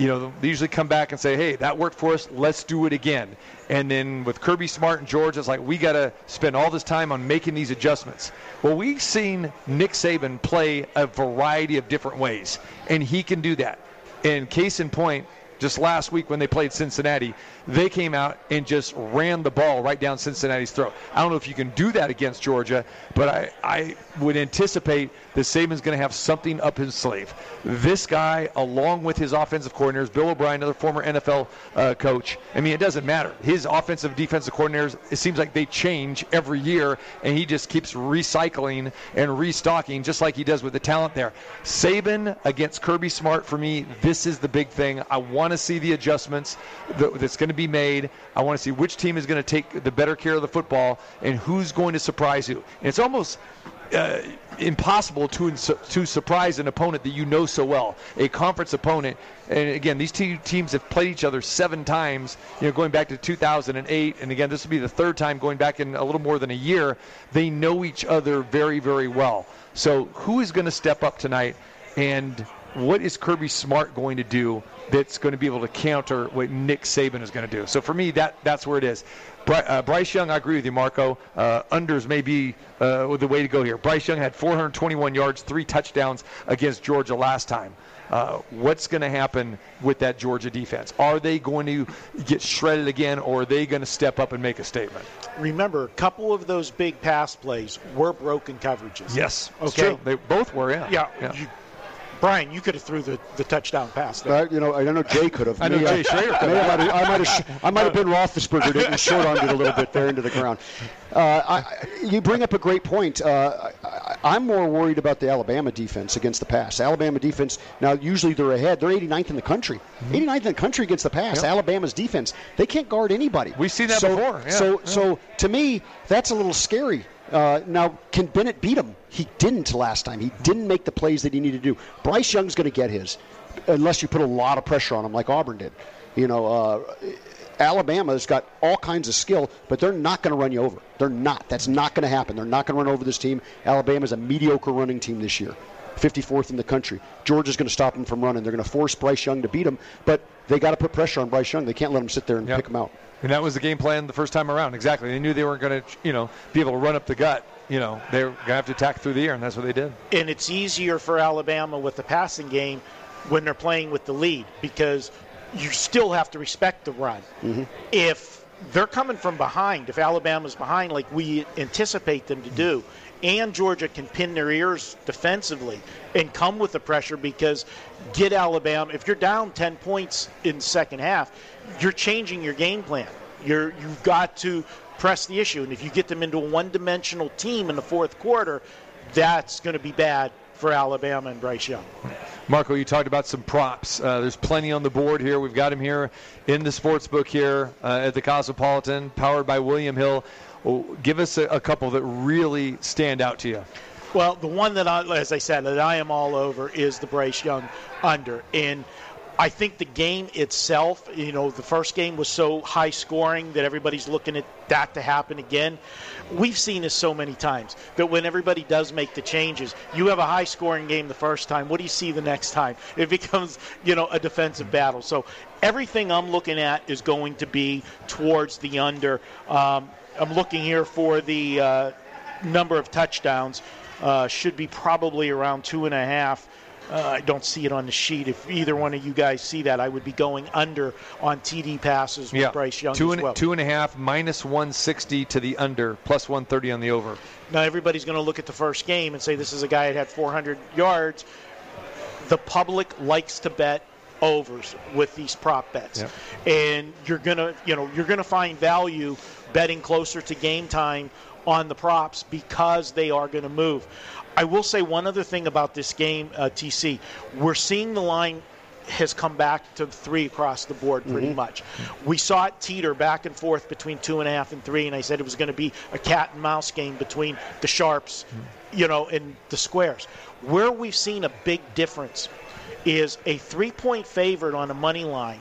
you know, they usually come back and say, hey, that worked for us, let's do it again. And then with Kirby Smart and George, it's like, we got to spend all this time on making these adjustments. Well, we've seen Nick Saban play a variety of different ways, and he can do that. And case in point, just last week when they played Cincinnati, they came out and just ran the ball right down Cincinnati's throat. I don't know if you can do that against Georgia, but I, I would anticipate that Saban's going to have something up his sleeve. This guy, along with his offensive coordinators, Bill O'Brien, another former NFL uh, coach, I mean, it doesn't matter. His offensive defensive coordinators, it seems like they change every year, and he just keeps recycling and restocking just like he does with the talent there. Saban against Kirby Smart, for me, this is the big thing. I want to see the adjustments that, that's going to be made. I want to see which team is going to take the better care of the football and who's going to surprise you. And it's almost uh, impossible to to surprise an opponent that you know so well, a conference opponent. And again, these two teams have played each other seven times. You know, going back to 2008, and again, this will be the third time going back in a little more than a year. They know each other very, very well. So, who is going to step up tonight and what is Kirby Smart going to do that's going to be able to counter what Nick Saban is going to do? So for me, that that's where it is. Bry, uh, Bryce Young, I agree with you, Marco. Uh, unders may be uh, the way to go here. Bryce Young had 421 yards, three touchdowns against Georgia last time. Uh, what's going to happen with that Georgia defense? Are they going to get shredded again, or are they going to step up and make a statement? Remember, a couple of those big pass plays were broken coverages. Yes, Okay. They both were. Yeah. Yeah. You, Brian, you could have threw the, the touchdown pass there. Uh, you know, I don't know Jay could have. I know Me, Jay Schroeder could me, I have. might have. I might have. sh- I might have been Roethlisberger it and short armed it a little bit there into the ground. Uh, I, I- you bring up a great point. Uh, I, I'm more worried about the Alabama defense against the pass. Alabama defense. Now, usually they're ahead. They're 89th in the country. 89th in the country against the pass. Alabama's defense. They can't guard anybody. We've seen that so, before, yeah, so, yeah. so to me, that's a little scary. Uh, now, can Bennett beat him? He didn't last time. He didn't make the plays that he needed to do. Bryce Young's going to get his, unless you put a lot of pressure on him, like Auburn did. You know, uh, Alabama's got all kinds of skill, but they're not going to run you over. They're not. That's not going to happen. They're not going to run over this team. Alabama's a mediocre running team this year. 54th in the country. Georgia's going to stop them from running. They're going to force Bryce Young to beat them, but they got to put pressure on Bryce Young. They can't let him sit there and Yep. pick him out. And that was the game plan the first time around. Exactly. They knew they weren't going to, you know, be able to run up the gut. You know, they were going to have to attack through the air, and that's what they did. and it's easier for Alabama with the passing game when they're playing with the lead because you still have to respect the run. Mm-hmm. If they're coming from behind, if Alabama's behind like we anticipate them to do, and Georgia can pin their ears defensively and come with the pressure because get Alabama if you're down 10 points in second half, you're changing your game plan. You're you've got to press the issue and if you get them into a one-dimensional team in the fourth quarter, that's going to be bad for Alabama and Bryce Young. Marco, you talked about some props. Uh, there's plenty on the board here. We've got him here in the sports book here uh, at the Cosmopolitan, powered by William Hill. Oh, give us a, a couple that really stand out to you. Well, the one that I, as I said, that I am all over is the Bryce Young under. And I think the game itself, you know, the first game was so high scoring that everybody's looking at that to happen again. We've seen this so many times that when everybody does make the changes, you have a high scoring game the first time. What do you see the next time? It *laughs* becomes, you know, a defensive battle. So everything I'm looking at is going to be towards the under. Um, I'm looking here for the uh, number of touchdowns. Uh, should be probably around two and a half. Uh, I don't see it on the sheet. If either one of you guys see that, I would be going under on TD passes with Bryce Young two as and, well. two and a half, minus 160 to the under, plus 130 on the over. Now everybody's going to look at the first game and say this is a guy that had 400 yards. The public likes to bet overs with these prop bets, Yep. and you're gonna, you know, you're gonna find value betting closer to game time on the props because they are going to move. I will say one other thing about this game, uh, TC. We're seeing the line has come back to three across the board pretty much. We saw it teeter back and forth between two and a half and three, and I said it was going to be a cat and mouse game between the sharps, you know, and the squares. Where we've seen a big difference is a three-point favorite on a money line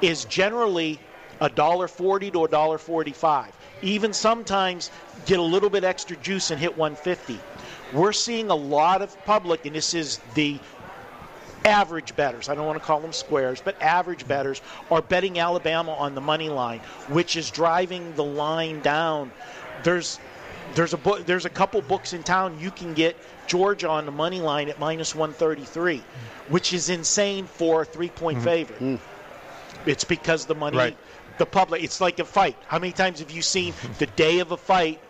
is generally a dollar forty to a dollar forty-five. Even sometimes get a little bit extra juice and hit 150. We're seeing a lot of public, and this is the average betters, I don't want to call them squares, but average betters are betting Alabama on the money line, which is driving the line down. There's there's a book, there's a couple books in town you can get Georgia on the money line at minus 133, which is insane for a three-point mm-hmm. favorite. Mm. It's because the money, Right. the public. It's like a fight. How many times have you seen the day of a fight?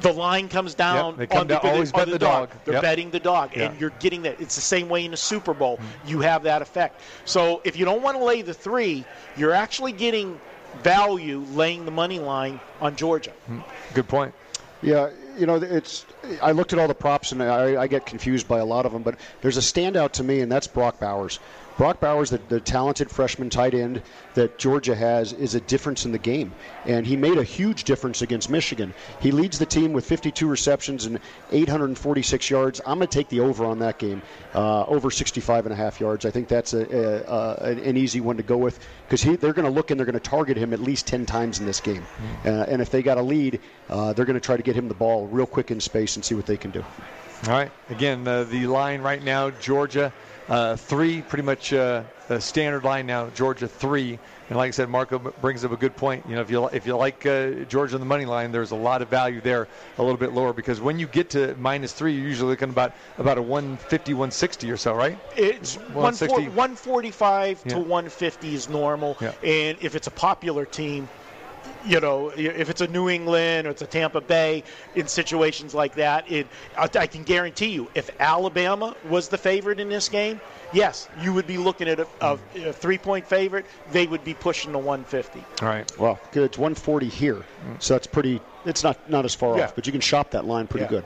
The line comes down. they come on the, down- always on bet the dog. They're Yep. betting the dog, Yeah. and you're getting that. It's the same way in the Super Bowl. Mm-hmm. You have that effect. So if you don't want to lay the three, you're actually getting value laying the money line on Georgia. Mm-hmm. Good point. Yeah, you know, it's. I looked at all the props and I, I get confused by a lot of them, but there's a standout to me, and that's Brock Bowers. Brock Bowers, the, the talented freshman tight end that Georgia has, is a difference in the game. And he made a huge difference against Michigan. He leads the team with 52 receptions and 846 yards. I'm going to take the over on that game, uh, over 65 and a half yards. I think that's a, a, a, an easy one to go with because they're going to look and they're going to target him at least 10 times in this game. Uh, and if they got a lead, uh, they're going to try to get him the ball real quick in space and see what they can do. All right. Again, uh, the line right now, Georgia uh, three, pretty much uh, a standard line now. Georgia three, and like I said, Marco brings up a good point. You know, if you if you like uh, Georgia on the money line, there's a lot of value there, a little bit lower because when you get to minus three, you're usually looking about about a 150, 160 or so, right? It's 160. 145 Yeah. to 150 is normal, Yeah. and if it's a popular team, you know, if it's a New England or it's a Tampa Bay, in situations like that, it I I can guarantee you, if Alabama was the favorite in this game, yes, you would be looking at a, a, a three-point favorite. They would be pushing the 150. All right. Well, good. It's 140 here, so that's pretty. It's not not as far Yeah. off, but you can shop that line pretty Yeah. good.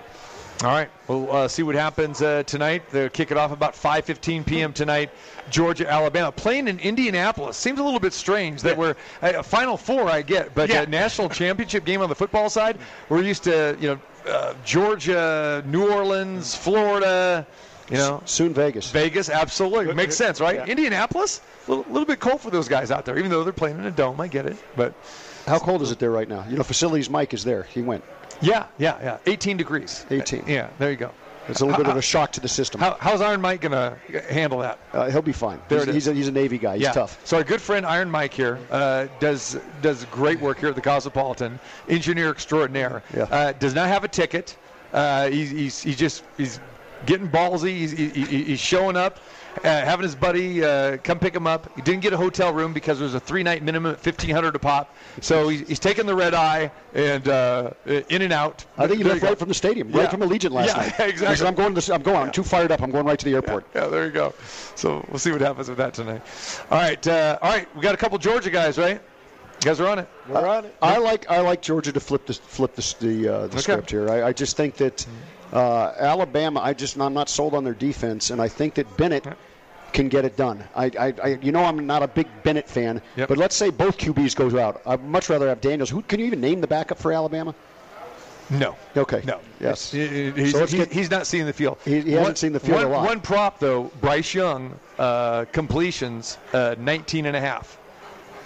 All right. We'll uh, see what happens uh, tonight. They'll kick it off about 5:15 p.m. tonight. Georgia, Alabama, playing in Indianapolis. Seems a little bit strange that we're uh, Final Four. I get, but Yeah. uh, national championship game on the football side, we're used to you know uh, Georgia, New Orleans, Florida. You know, Soon Vegas. Vegas, absolutely makes sense, right? Yeah. Indianapolis, a little, little bit cold for those guys out there, even though they're playing in a dome. I get it, but How cold is it there right now? You know, facilities Mike is there. He went. Yeah, yeah, yeah, 18 degrees. 18. Yeah, there you go. It's a little bit of a shock to the system. How, how's Iron Mike gonna handle that? Uh, he'll be fine. There he's, it is. he's, a, he's a Navy guy. He's yeah. tough. So our good friend Iron Mike here uh, does does great work here at the Cosmopolitan, engineer extraordinaire. Yeah. Uh, does not have a ticket. Uh, he's, he's he's just he's getting ballsy. He's, he, he- he's showing up, having his buddy uh, come pick him up. He didn't get a hotel room because there's a three night minimum at fifteen hundred a pop. So he's, he's taking the red eye and uh, in and out. I think he There left right from the stadium, Yeah. right from Allegiant last Yeah, night. exactly. *laughs* He said, I'm going. To, I'm going. I'm too fired up. I'm going right to the airport. Yeah, there you go. So we'll see what happens with that tonight. All right, uh, all right. We got a couple Georgia guys, right? You guys are on it. We're on it. I like I like Georgia to flip the flip the the, uh, the script here. I, I just think that uh, Alabama. I just I'm not sold on their defense, and I think that Bennett can get it done. I, I, I you know I'm not a big Bennett fan, Yep. but let's say both QBs goes out. I'd much rather have Daniels. Who can you even name the backup for Alabama? No. Okay. No. Yes. He- he- He's, So let's he- get- he's not seeing the field. He- he hasn't seen the field one, a lot. One prop, though, Bryce Young, uh, completions, uh, 19 and a half.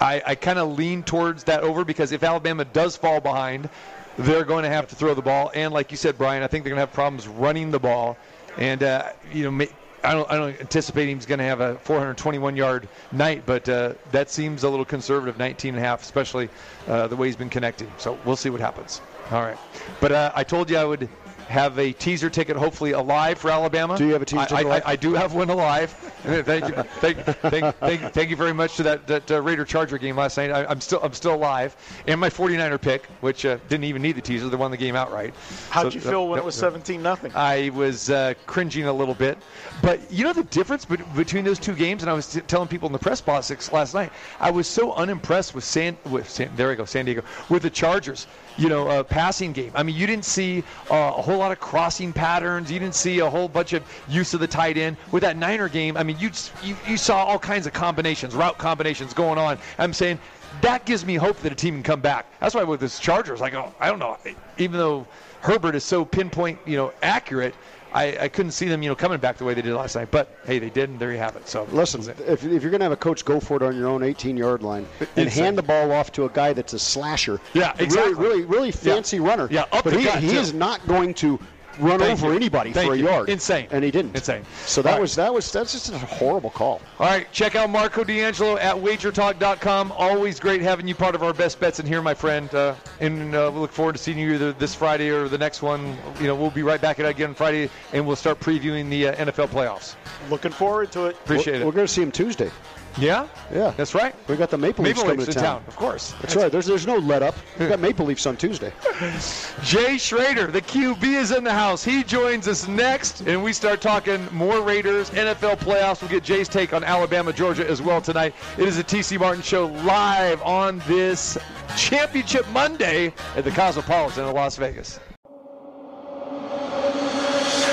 I, I kind of lean towards that over because if Alabama does fall behind, they're going to have to throw the ball. And like you said, Brian, I think they're going to have problems running the ball. And, uh, you know, I don't, I don't anticipate he's going to have a 421 yard night, but uh, that seems a little conservative, 19 and a half, especially uh, the way he's been connecting. So we'll see what happens. All right. But uh, I told you I would have a teaser ticket, hopefully alive for Alabama. Do you have a teaser I, ticket I, alive? I, I do have one alive. *laughs* thank you, thank, thank, thank, thank you very much to that, that uh, Raider Charger game last night. I, I'm still I'm still alive, and my 49er pick, which uh, didn't even need the teaser, they won the game outright. How'd So, you feel when that- it was that- 17 nothing? I was uh, cringing a little bit. But you know the difference bet- between those two games, and I was t- telling people in the press box last night. I was so unimpressed with San, with San, there we go, San Diego, with the Chargers. You know, uh, passing game. I mean, you didn't see uh, a whole lot of crossing patterns. You didn't see a whole bunch of use of the tight end. With that Niner game, I mean, you you, you saw all kinds of combinations, route combinations going on. I'm saying that gives me hope that a team can come back. That's why with this Chargers, like, oh, I don't know, even though Herbert is so pinpoint, you know, accurate. I, I couldn't see them, you know, coming back the way they did last night. But hey, they did, and there you have it. So Listen, if, if you're going to have a coach go for it on your own 18-yard line and Insane. hand the ball off to a guy that's a slasher, Yeah, exactly. really, really, really fancy runner, Yeah, up but the he, he is not going to run Thank over you. anybody Thank for a you. yard. Insane. and he didn't. Insane. So that All right. was that was that's just a horrible call. All right, check out Marco D'Angelo at wagertalk.com. Always great having you part of our best bets in here, my friend. Uh, and uh, we look forward to seeing you either this Friday or the next one. You know, we'll be right back at it again Friday, and we'll start previewing the uh, NFL playoffs. Looking forward to it. Appreciate we're, We're going to see him Tuesday. Yeah, Yeah, that's right. we got the Maple Leafs Maple coming Leafs to town. town, of course. That's right. There's there's no let up. We got Maple Leafs on Tuesday. *laughs* Jay Schroeder, the QB, is in the house. He joins us next, and we start talking more Raiders, NFL playoffs. We'll get Jay's take on Alabama, Georgia as well tonight. It is a TC Martin Show live on this Championship Monday at the Cosmopolitan in Las Vegas.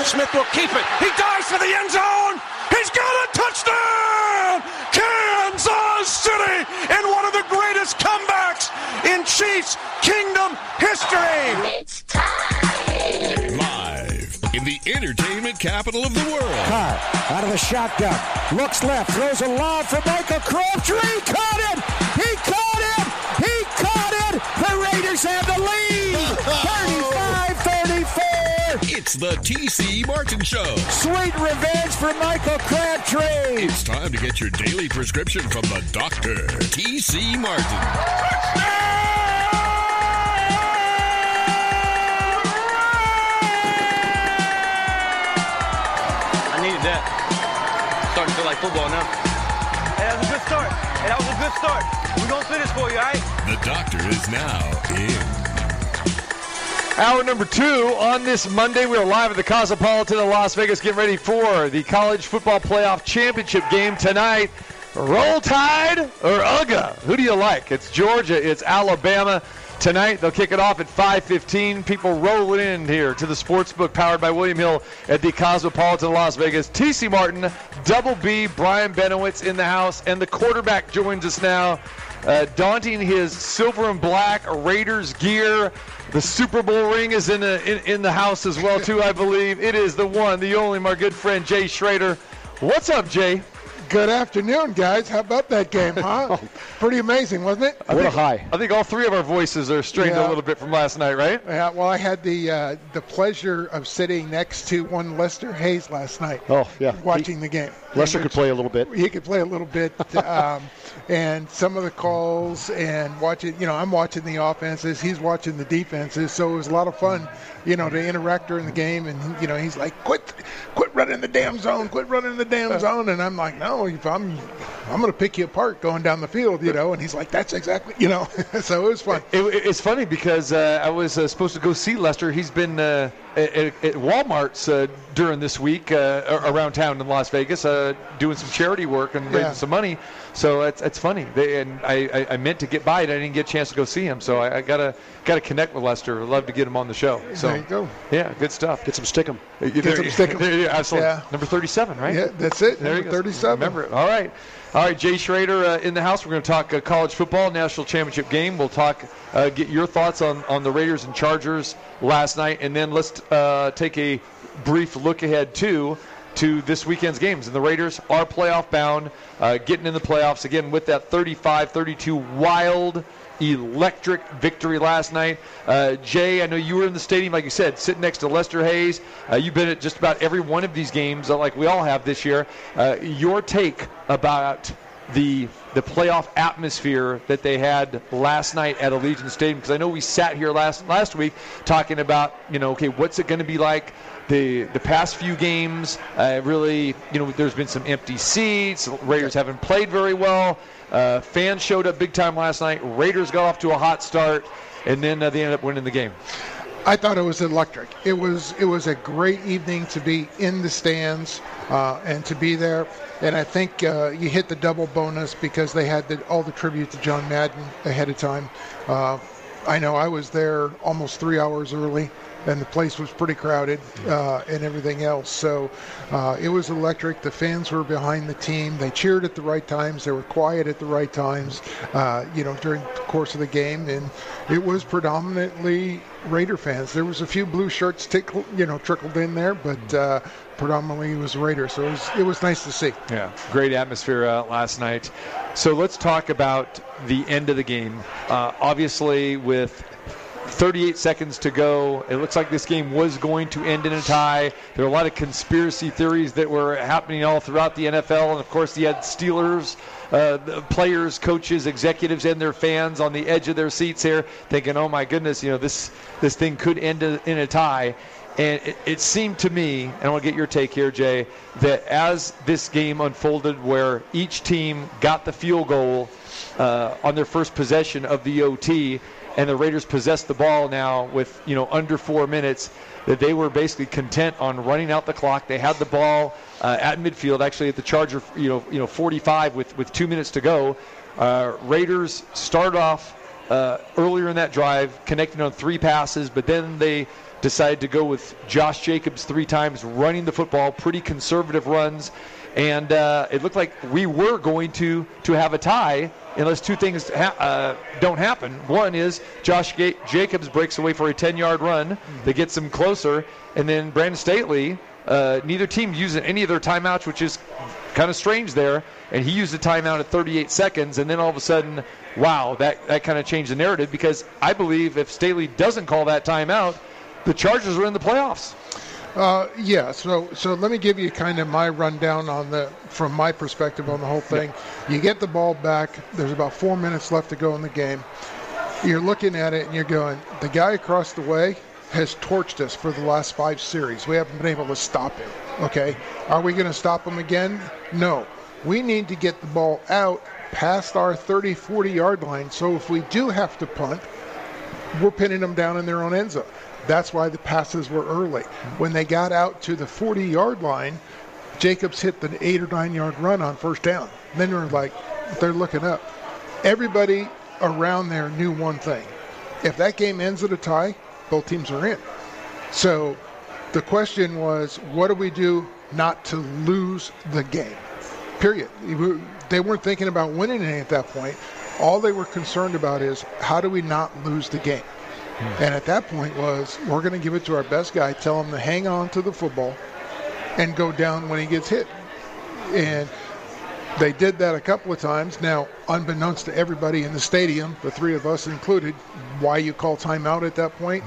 Smith will keep it. He dives for the end zone. He's got a touchdown! Kansas City in one of the greatest comebacks in Chiefs Kingdom history. It's time. Live in the entertainment capital of the world. Carr out of the shotgun. Looks left. Throws a lob for Michael Crabtree. He caught it. He caught it. He caught it. The Raiders have the lead. *laughs* 35 34. It's It's the TC Martin Show. Sweet revenge for Michael Crabtree. It's time to get your daily prescription from the doctor, TC Martin. I needed that. Starting to feel like football now. Hey, that was a good start. Hey, that was a good start. We're going to finish for you, all right? The doctor is now in. Hour number two on this Monday. We are live at the Cosmopolitan in Las Vegas, getting ready for the College Football Playoff Championship game tonight. Roll Tide or UGA? Who do you like? It's Georgia. It's Alabama. Tonight they'll kick it off at 5:15. People rolling in here to the sports book powered by William Hill at the Cosmopolitan of Las Vegas. TC Martin, Double B, Brian Benowitz in the house, and the quarterback joins us now, uh, daunting his silver and black Raiders gear. The Super Bowl ring is in the in, in the house as well too, I believe. It is the one, the only, my good friend Jay Schroeder. What's up, Jay? Good afternoon, guys. How about that game, huh? *laughs* Pretty amazing, wasn't it? I think, I think all three of our voices are strained a little bit from last night, right? Yeah, well, I had the uh, the pleasure of sitting next to one Lester Hayes last night. Oh, yeah. watching the game. Lester could play a little bit. He could play a little bit, *laughs* um, and some of the calls and watching. You know, I'm watching the offenses. He's watching the defenses. So it was a lot of fun. You know, to interact during the game, and you know, he's like, "Quit, quit running the damn zone! Quit running the damn zone!" And I'm like, "No, if I'm, I'm going to pick you apart going down the field." You know, and he's like, "That's exactly," you know. *laughs* so it was fun. It, it- it's funny because uh, I was uh, supposed to go see Lester. He's been uh, at, at at Walmart's uh, during this week uh, around town in Las Vegas, uh, doing some charity work and raising Yeah. some money. So it's, it's funny. They, and I, I, I meant to get by it. I didn't get a chance to go see him. So I, I gotta gotta connect with Lester. I'd love to get him on the show. So There you go. yeah, good stuff. Get some stickum. Get some stickum. Yeah, absolutely. Yeah. Number 37, right? Yeah, that's it. There you Number go. 37. Remember it. All right. All right, Jay Schroeder uh, in the house. We're going to talk uh, college football, national championship game. We'll talk, uh, get your thoughts on, on the Raiders and Chargers last night, and then let's uh, take a brief look ahead too to this weekend's games. And the Raiders are playoff bound, uh, getting in the playoffs again with that 35-32 wild electric victory last night. Uh, Jay, I know you were in the stadium, like you said, sitting next to Lester Hayes. Uh, you've been at just about every one of these games, uh, like we all have this year. Uh, your take about the the playoff atmosphere that they had last night at Allegiant Stadium? Because I know we sat here last last week talking about, you know, okay, what's it going to be like? The, the past few games, uh, really, you know, there's been some empty seats. Raiders haven't played very well. Uh, fans showed up big time last night. Raiders got off to a hot start, and then uh, they ended up winning the game. I thought it was electric. It was it was a great evening to be in the stands uh, and to be there. And I think uh, you hit the double bonus because they had the, all the tribute to John Madden ahead of time. Uh, I know I was there almost three hours early, and the place was pretty crowded uh, and everything else. So uh, it was electric. The fans were behind the team. They cheered at the right times. They were quiet at the right times. Uh, you know during the course of the game, and it was predominantly Raider fans. There was a few blue shirts tickle, you know trickled in there, but uh, predominantly it was Raiders. So it was it was nice to see. Yeah, great atmosphere uh, last night. So let's talk about the end of the game. Uh, obviously, with 38 seconds to go, it looks like this game was going to end in a tie. There are a lot of conspiracy theories that were happening all throughout the NFL, and of course, you had Steelers. Uh, players, coaches, executives, and their fans on the edge of their seats here, thinking, "Oh my goodness, you know this this thing could end in a tie." And it, it seemed to me, and I want to get your take here, Jay, that as this game unfolded, where each team got the field goal uh, on their first possession of the OT, and the Raiders possessed the ball now with you know under four minutes, that they were basically content on running out the clock. They had the ball uh, at midfield, actually at the Charger, you know, you know, 45 with with two minutes to go. Uh, Raiders start off uh, earlier in that drive, connecting on three passes, but then they decided to go with Josh Jacobs three times, running the football, pretty conservative runs, and uh, it looked like we were going to to have a tie unless two things ha- uh, don't happen. One is Josh Ga- Jacobs breaks away for a 10-yard run that gets them closer, and then Brandon Staley. Uh, neither team using any of their timeouts, which is kind of strange there. And he used a timeout at 38 seconds, and then all of a sudden, wow, that, that kind of changed the narrative because I believe if Staley doesn't call that timeout, the Chargers are in the playoffs. Uh, yeah. So so let me give you kind of my rundown on the from my perspective on the whole thing. You get the ball back. There's about four minutes left to go in the game. You're looking at it and you're going, the guy across the way has torched us for the last five series. We haven't been able to stop him. Okay. Are we going to stop him again? No. We need to get the ball out past our 30, 40 yard line. So if we do have to punt, we're pinning them down in their own end zone. That's why the passes were early. When they got out to the 40 yard line, Jacobs hit the eight or nine yard run on first down. Then they're like, they're looking up. Everybody around there knew one thing. If that game ends at a tie, both teams are in. So the question was, what do we do not to lose the game? Period. They weren't thinking about winning it at that point. All they were concerned about is how do we not lose the game? And at that point was we're going to give it to our best guy, tell him to hang on to the football and go down when he gets hit. And they did that a couple of times. Now, unbeknownst to everybody in the stadium, the three of us included, why you call timeout at that point.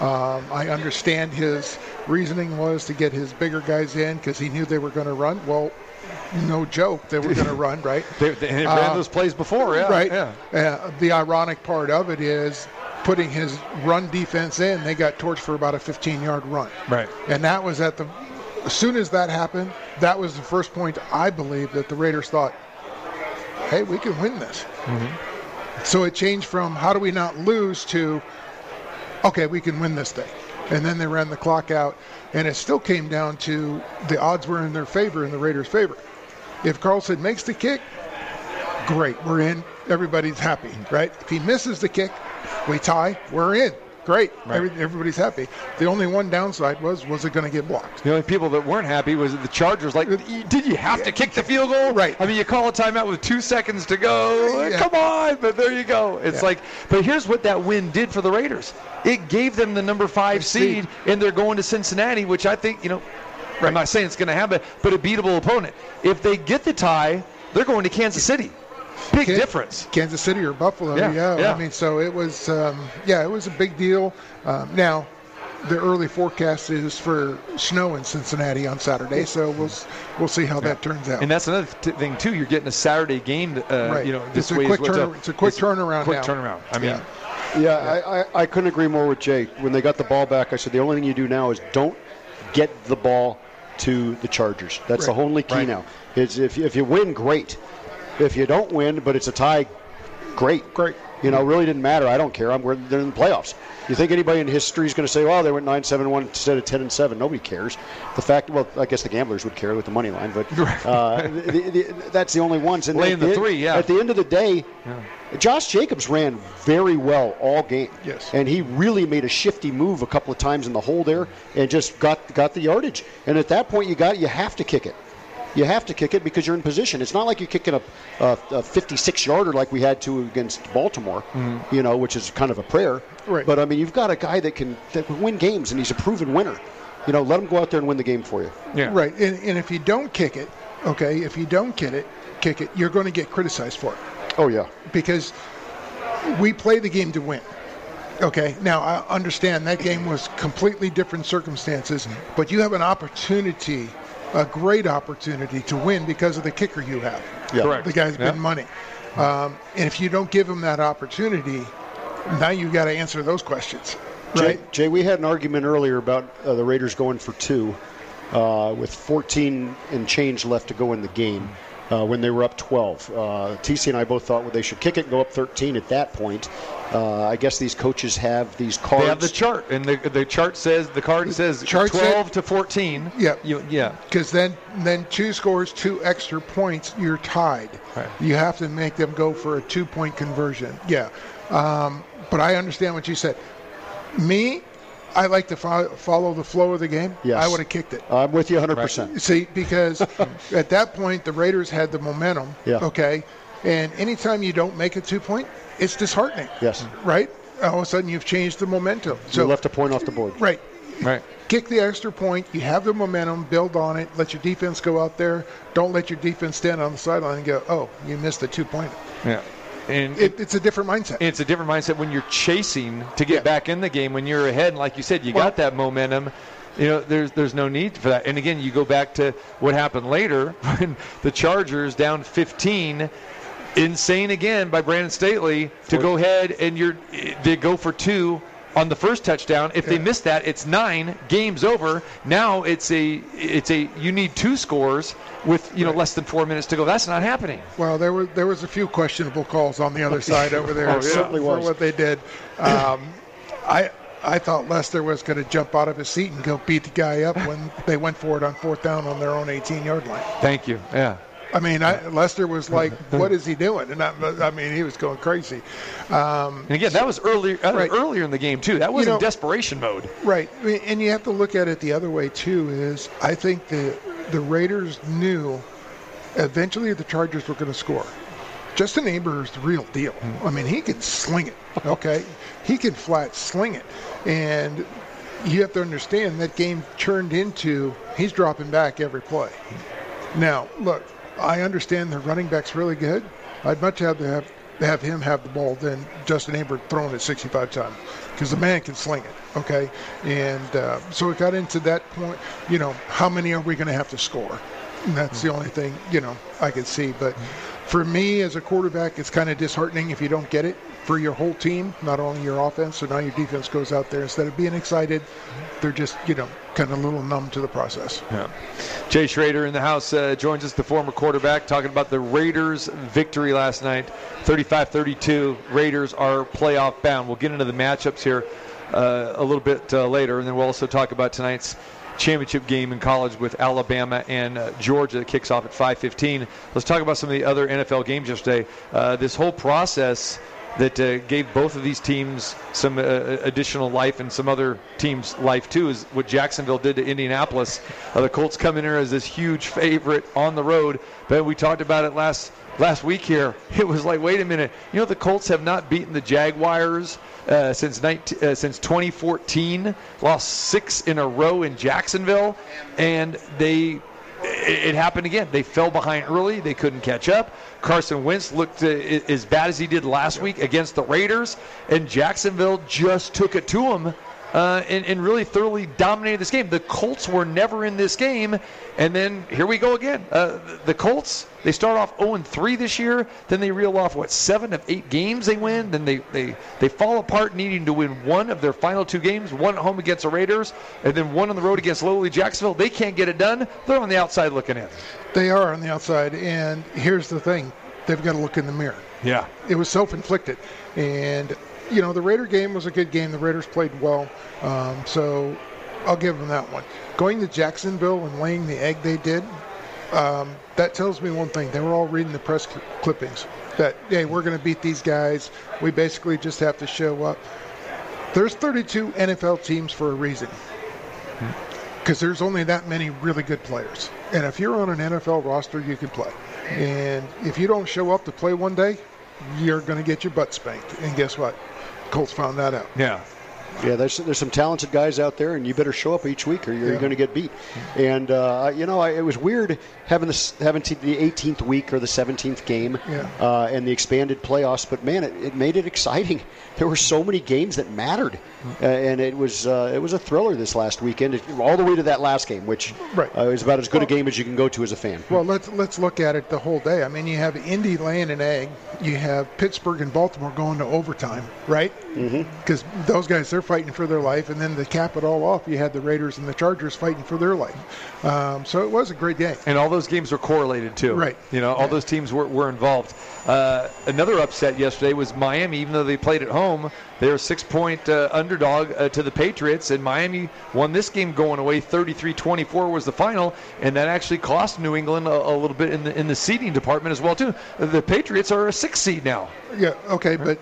Um, I understand his reasoning was to get his bigger guys in because he knew they were going to run. Well, no joke, they were going to run, right? *laughs* They, they ran those plays before, yeah. Right. Yeah. Uh, the ironic part of it is putting his run defense in, they got torched for about a 15 yard run. Right. And that was at the, as soon as that happened, that was the first point I believe that the Raiders thought, hey, we can win this. Mm-hmm. So it changed from how do we not lose to, okay, we can win this thing. And then they ran the clock out, and it still came down to the odds were in their favor, in the Raiders' favor. If Carlson makes the kick, great, we're in. Everybody's happy, right? If he misses the kick, we tie, we're in. Great, Every, everybody's happy. The only one downside was, was it going to get blocked? The only people that weren't happy was the Chargers. Like, did you have to kick the field goal? Right. I mean, you call a timeout with two seconds to go. Yeah. Come on, but there you go. It's Yeah. like, but here's what that win did for the Raiders. It gave them the number five seed, and they're going to Cincinnati, which I think, you know, I'm not saying it's going to happen, but a beatable opponent. If they get the tie, they're going to Kansas City. Big Kan- difference. Kansas City or Buffalo, Yeah, yeah. yeah. I mean, so it was, um, yeah, it was a big deal. Um, now, the early forecast is for snow in Cincinnati on Saturday, so we'll we'll see how that turns out. And that's another t- thing too. You're getting a Saturday game. Uh, Right. You know, It's this a way quick is what's turn- up. it's a quick turnaround Quick now. turnaround. I mean, Yeah. Yeah, I, I, I couldn't agree more with Jay. When they got the ball back, I said the only thing you do now is don't get the ball to the Chargers. That's the only key Right. now. Is if if you win, great. If you don't win, but it's a tie, great. Great. You know, really didn't matter. I don't care. I'm we're, they're in the playoffs. You think anybody in history is going to say, "Well, they went nine seven one instead of ten and seven"? Nobody cares. The fact, well, I guess the gamblers would care with the money line, but uh, the, the, that's the only ones. And Laying at the end- three, yeah. At the end of the day, Josh Jacobs ran very well all game. Yes. And he really made a shifty move a couple of times in the hole there and just got got the yardage. And at that point, you got you have to kick it. You have to kick it because you're in position. It's not like you're kicking a, a, a 56 yarder like we had to against Baltimore, mm-hmm. you know, which is kind of a prayer. Right. But I mean, you've got a guy that can that can win games, and he's a proven winner. You know, let him go out there and win the game for you. yeah. Right. And, and if you don't kick it, okay, if you don't get it, kick it, you're going to get criticized for it. Oh yeah. because we play the game to win. Okay, now I understand that game was completely different circumstances, but you have an opportunity, a great opportunity to win because of the kicker you have. Yeah. Correct. The guy's Yeah. been money. Um, and if you don't give him that opportunity, now you've got to answer those questions. Jay, Right? Jay, we had an argument earlier about uh, the Raiders going for two uh, with 14 and change left to go in the game uh, when they were up 12. Uh, TC and I both thought well, they should kick it and go up 13 at that point. Uh, I guess these coaches have these cards. They have the chart, and the the chart says the card says chart said- 12 to 14. Yeah. You, yeah. Because then, then two scores two extra points, you're tied. Right. You have to make them go for a two point conversion. Yeah. Um, but I understand what you said. Me, I like to fo- follow the flow of the game. Yes. I would have kicked it. I'm with you 100%. See, because *laughs* at that point, the Raiders had the momentum. Yeah. Okay. And anytime you don't make a two point, it's disheartening. Yes. Right? All of a sudden, you've changed the momentum. So you left a point off the board. Right. Right. Kick the extra point. You have the momentum. Build on it. Let your defense go out there. Don't let your defense stand on the sideline and go, "Oh, you missed the two point." Yeah. And It, it's a different mindset. it's a different mindset when you're chasing to get Yeah. back in the game. When you're ahead, and like you said, you Well- got that momentum. You know, there's there's no need for that. And again, you go back to what happened later *laughs* when the Chargers down 15 insane again by Brandon Staley to go ahead and you're they go for two on the first touchdown. If they miss that, it's nine. Game's over. Now it's a it's a you need two scores with you know less than four minutes to go. That's not happening. Well, there was there was a few questionable calls on the other *laughs* side over there Oh, yeah. for- Certainly for was. what they did. Um, I I thought Lester was going to jump out of his seat and go beat the guy up when they went for it on fourth down on their own 18-yard line. Thank you. Yeah. I mean, I, Lester was like, "What is he doing?" And I, I mean, he was going crazy. Um, And again, that was earlier Right. earlier in the game too. That was You in desperation mode. Right, I mean, and you have to look at it the other way too. Is I think the the Raiders knew eventually the Chargers were going to score. Justin Herbert's the real deal. I mean, he can sling it. Okay, he can flat sling it, and you have to understand that game turned into he's dropping back every play. Now, look, I understand the running back's really good. I'd much rather have have him have the ball than Justin Herbert throwing it 65 times because the man can sling it. Okay, and uh, so it got into that point. You know, how many are we going to have to score? And that's the only thing you know I could see. But for me as a quarterback, it's kind of disheartening if you don't get it for your whole team, not only your offense. So now your defense goes out there instead of being excited, they're just you know kind of a little numb to the process. Yeah. Jay Schroeder in the house uh, joins us, the former quarterback, talking about the Raiders' victory last night, 35-32. Raiders are playoff bound. We'll get into the matchups here uh, a little bit uh, later, and then we'll also talk about tonight's championship game in college with Alabama and uh, Georgia that kicks off at 5:15. Let's talk about some of the other NFL games yesterday. Uh, this whole process that uh, gave both of these teams some uh, additional life and some other teams life too is what Jacksonville did to Indianapolis. Uh, the Colts come in here as this huge favorite on the road, but we talked about it last last week here. *laughs* It was like, wait a minute, you know the Colts have not beaten the Jaguars uh, since 19, uh, since 2014, lost six in a row in Jacksonville, and they it happened again. They fell behind early. They couldn't catch up. Carson Wentz looked uh, as bad as he did last week against the Raiders, and Jacksonville just took it to him uh, and, and really thoroughly dominated this game. The Colts were never in this game, and then here we go again. Uh, the Colts they start off 0-3 this year, then they reel off what seven of eight games they win, then they they they fall apart, needing to win one of their final two games, one at home against the Raiders, and then one on the road against lowly Jacksonville. They can't get it done. They're on the outside looking in. They are on the outside, and here's the thing: they've got to look in the mirror. Yeah. It was self-inflicted, and you know the Raider game was a good game. The Raiders played well, um, so I'll give them that one. Going to Jacksonville and laying the egg they did, um, that tells me one thing: they were all reading the press cl- clippings that hey, we're going to beat these guys. We basically just have to show up. There's 32 NFL teams for a reason because there's only that many really good players. And if you're on an NFL roster, you can play. And if you don't show up to play one day, you're going to get your butt spanked. And guess what? Colts found that out. Yeah. Yeah, there's there's some talented guys out there, and you better show up each week, or you're Yeah. going to get beat. And uh, you know, I, it was weird having this having the 18th week or the 17th game, Yeah. uh, and the expanded playoffs. But man, it, it made it exciting. *laughs* There were so many games that mattered, uh, and it was uh, it was a thriller this last weekend, all the way to that last game, which Right. uh, is about as good a game as you can go to as a fan. Well, let's let's look at it the whole day. I mean, you have Indy laying an egg. You have Pittsburgh and Baltimore going to overtime, right? Because those guys they're fighting for their life, and then to cap it all off, you had the Raiders and the Chargers fighting for their life. Um, so it was a great game. And all those games were correlated too. Right. You know, all those teams were, were involved. Uh, another upset yesterday was Miami. Even though they played at home, they were six-point uh, underdog uh, to the Patriots, and Miami won this game going away. 33-24 was the final, and that actually cost New England a, a little bit in the in the seeding department as well too. The Patriots are a six seed now. Yeah, okay, but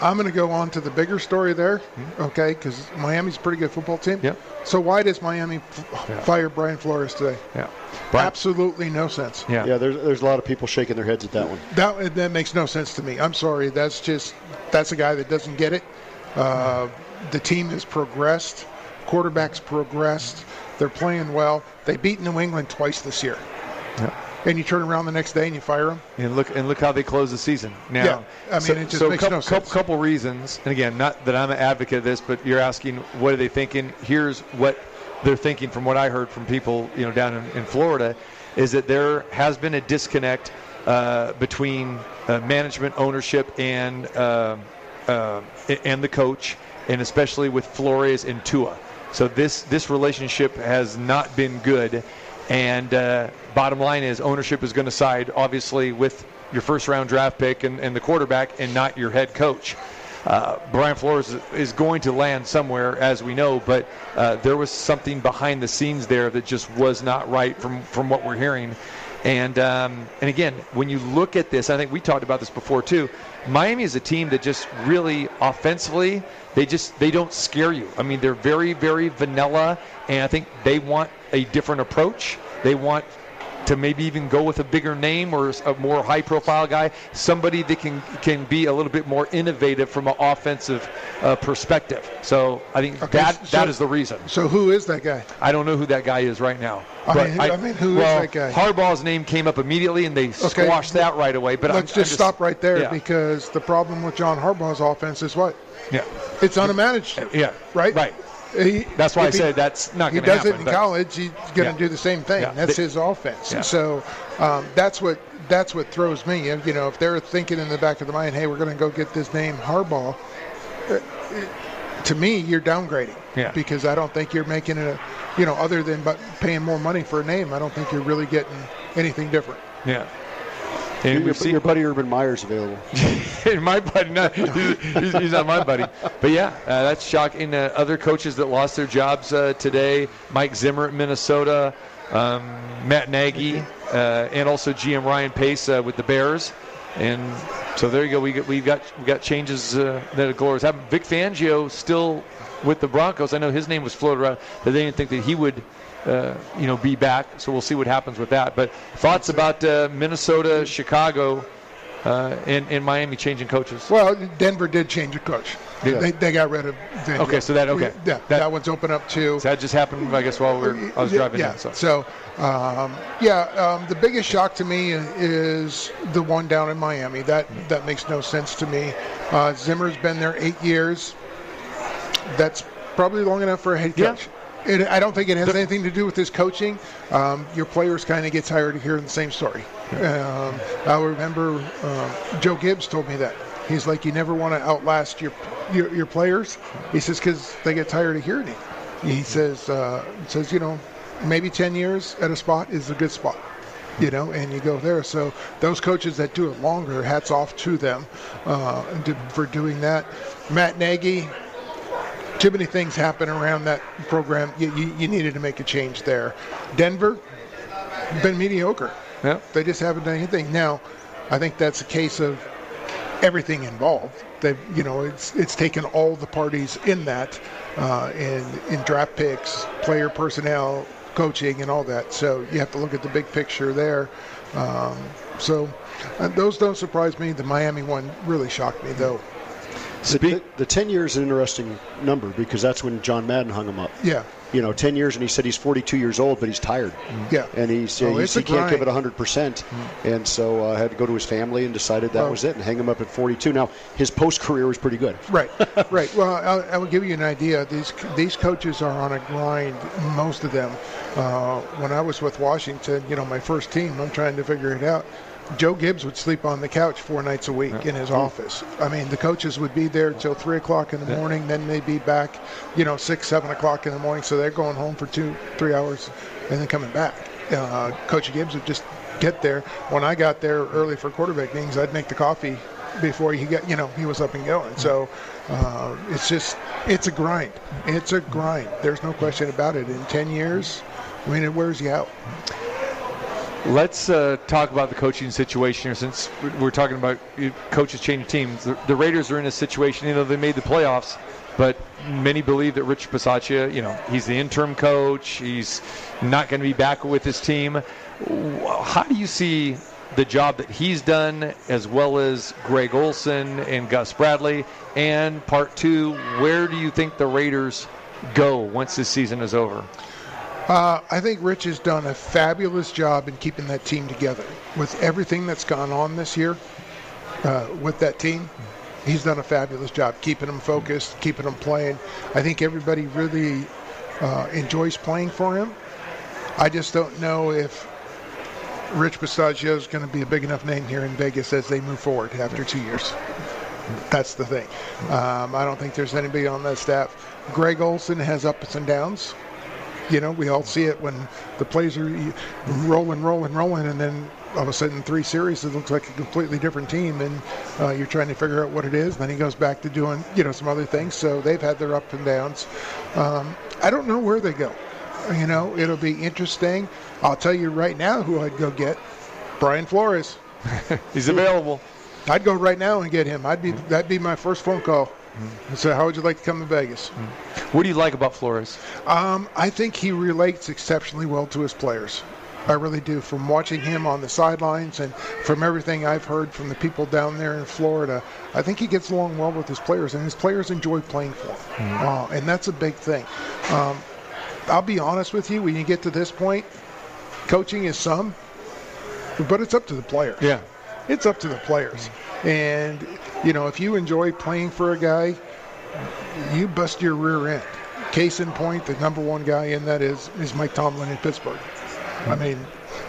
I'm going to go on to the bigger story there, okay, because Miami's a pretty good football team. Yep. So why does Miami f- fire Brian Flores today? Yeah. Absolutely no sense. Yeah. Yeah, there's there's a lot of people shaking their heads at that one. That that makes no sense to me. I'm sorry. That's just that's a guy that doesn't get it. Uh, the team has progressed. Quarterbacks progressed. They're playing well. They beat New England twice this year. And you turn around the next day and you fire them. And look and look how they close the season. Now, Yeah, I mean, it just makes couple, no sense. Couple, reasons, and again, not that I'm an advocate of this, but you're asking what are they thinking? Here's what they're thinking, from what I heard from people, you know, down in, in Florida, is that there has been a disconnect uh, between uh, management, ownership, and uh, uh, and the coach, and especially with Flores and Tua. So this this relationship has not been good. And uh, bottom line is, ownership is going to side obviously with your first round draft pick and, and the quarterback, and not your head coach. Uh, Brian Flores is going to land somewhere, as we know, but uh, there was something behind the scenes there that just was not right from, from what we're hearing. And um, and again, when you look at this, I think we talked about this before too. Miami is a team that just really offensively, they just they don't scare you. I mean, they're very very vanilla, and I think they want a different approach. They want to maybe even go with a bigger name or a more high profile guy, somebody that can can be a little bit more innovative from an offensive uh, perspective. So I think Okay, that so- that is the reason. So who is that guy? I don't know who that guy is right now. I But mean, who- I mean, who is well, that guy? Harbaugh's name came up immediately, and they Okay. squashed that right away. But I'm- let's I'm just, stop right there yeah. because the problem with John Harbaugh's offense is what? Yeah. It's unmanaged. Yeah. Right. Right. He, That's why I if he- said that's not going to happen. He does it in college. He's going to Yeah. do the same thing. Yeah. That's They- his offense. Yeah. So um, that's what that's what throws me. You know, if they're thinking in the back of the mind, hey, we're going to go get this name Harbaugh. uh, To me, you're downgrading. Yeah. Because I don't think you're making it a, you know, other than but paying more money for a name, I don't think you're really getting anything different. Yeah. Your, And we see your buddy Urban Meyer's available. *laughs* my buddy, no, he's, he's- not my buddy. But yeah, uh, that's shocking. Uh, other coaches that lost their jobs uh, today: Mike Zimmer at Minnesota, um, Matt Nagy, uh, and also GM Ryan Pace uh, with the Bears. And so there you go. We got we got we got changes uh, that are glorious. Have Vic Fangio still with the Broncos. I know his name was floated around that they didn't think that he would. Uh, you know, be back. So we'll see what happens with that. But thoughts about uh, Minnesota, Chicago, uh, and, and Miami changing coaches? Well, Denver did change a coach. Did They, they? got rid of. Okay, so that- okay. Yeah, that, one's open up too. So that just happened, I guess, while we were, I was driving yeah. in. So. So, um, yeah, um, the biggest shock to me is the one down in Miami. That that makes no sense to me. Uh, Zimmer's been there eight years. That's probably long enough for a head Yeah. coach. It, I don't think it has anything to do with his coaching. Um, your players kind of get tired of hearing the same story. Um, I remember uh, Joe Gibbs told me that. He's like, you never want to outlast your, your your players. He says because they get tired of hearing it. He says uh, says you know maybe 10 years at a spot is a good spot. You know, and you go there. So those coaches that do it longer, hats off to them uh, for doing that. Matt Nagy, too many things happen around that program. You, you, you needed to make a change there. Denver, been mediocre. Yeah. They just haven't done anything. Now, I think that's a case of everything involved. They, you know, it's it's taken all the parties in that, uh, in in draft picks, player personnel, coaching, and all that. So you have to look at the big picture there. Um, so uh, those don't surprise me. The Miami one really shocked me, though. The, the, the 10 years is an interesting number because that's when John Madden hung him up. Yeah. You know, 10 years, and he said he's 42 years old, but he's tired. Yeah. And he's, Oh, he's he can't give it 100%. And so uh, had to go to his family and decided that Oh. was it and hang him up at 42. Now, his post career was pretty good. Right, right. Well, I'll, I will give you an idea. These these coaches are on a grind. Most of them. Uh, when I was with Washington, you know, my first team, I'm trying to figure it out. Joe Gibbs would sleep on the couch four nights a week in his office. I mean, the coaches would be there till three o'clock in the morning. Then they'd be back, you know, six, seven o'clock in the morning. So they're going home for two, three hours, and then coming back. Uh, Coach Gibbs would just get there. When I got there early for quarterback meetings, I'd make the coffee before he got, you know, he was up and going. So uh, it's just, it's a grind. It's a grind. There's no question about it. In 10 years, I mean, it wears you out. Let's uh, talk about the coaching situation here since we're talking about coaches changing teams. The, the Raiders are in a situation, you know, they made the playoffs, but many believe that Rich Bisaccia, you know, he's the interim coach. He's not going to be back with his team. How do you see the job that he's done, as well as Greg Olson and Gus Bradley? And part two, where do you think the Raiders go once this season is over? Uh, I think Rich has done a fabulous job in keeping that team together. With everything that's gone on this year uh, with that team, he's done a fabulous job keeping them focused, keeping them playing. I think everybody really uh, enjoys playing for him. I just don't know if Rich Bisaccia is going to be a big enough name here in Vegas as they move forward after two years. That's the thing. Um, I don't think there's anybody on that staff. Greg Olson has ups and downs. You know, we all see it when the plays are rolling, rolling, rolling, and then all of a sudden, three series, it looks like a completely different team, and uh, you're trying to figure out what it is. Then he goes back to doing, you know, some other things. So they've had their ups and downs. Um, I don't know where they go. You know, it'll be interesting. I'll tell you right now who I'd go get: Brian Flores. *laughs* He's available. I'd go right now and get him. I'd be that'd be my first phone call. So, how would you like to come to Vegas? What do you like about Flores? Um, I think he relates exceptionally well to his players. I really do. From watching him on the sidelines and from everything I've heard from the people down there in Florida, I think he gets along well with his players, and his players enjoy playing for him. Uh, and that's a big thing. Um, I'll be honest with you, when you get to this point, coaching is some, but it's up to the player. Yeah. It's up to the players. And, you know, if you enjoy playing for a guy, you bust your rear end. Case in point, the number one guy in that is, is Mike Tomlin in Pittsburgh. I mean,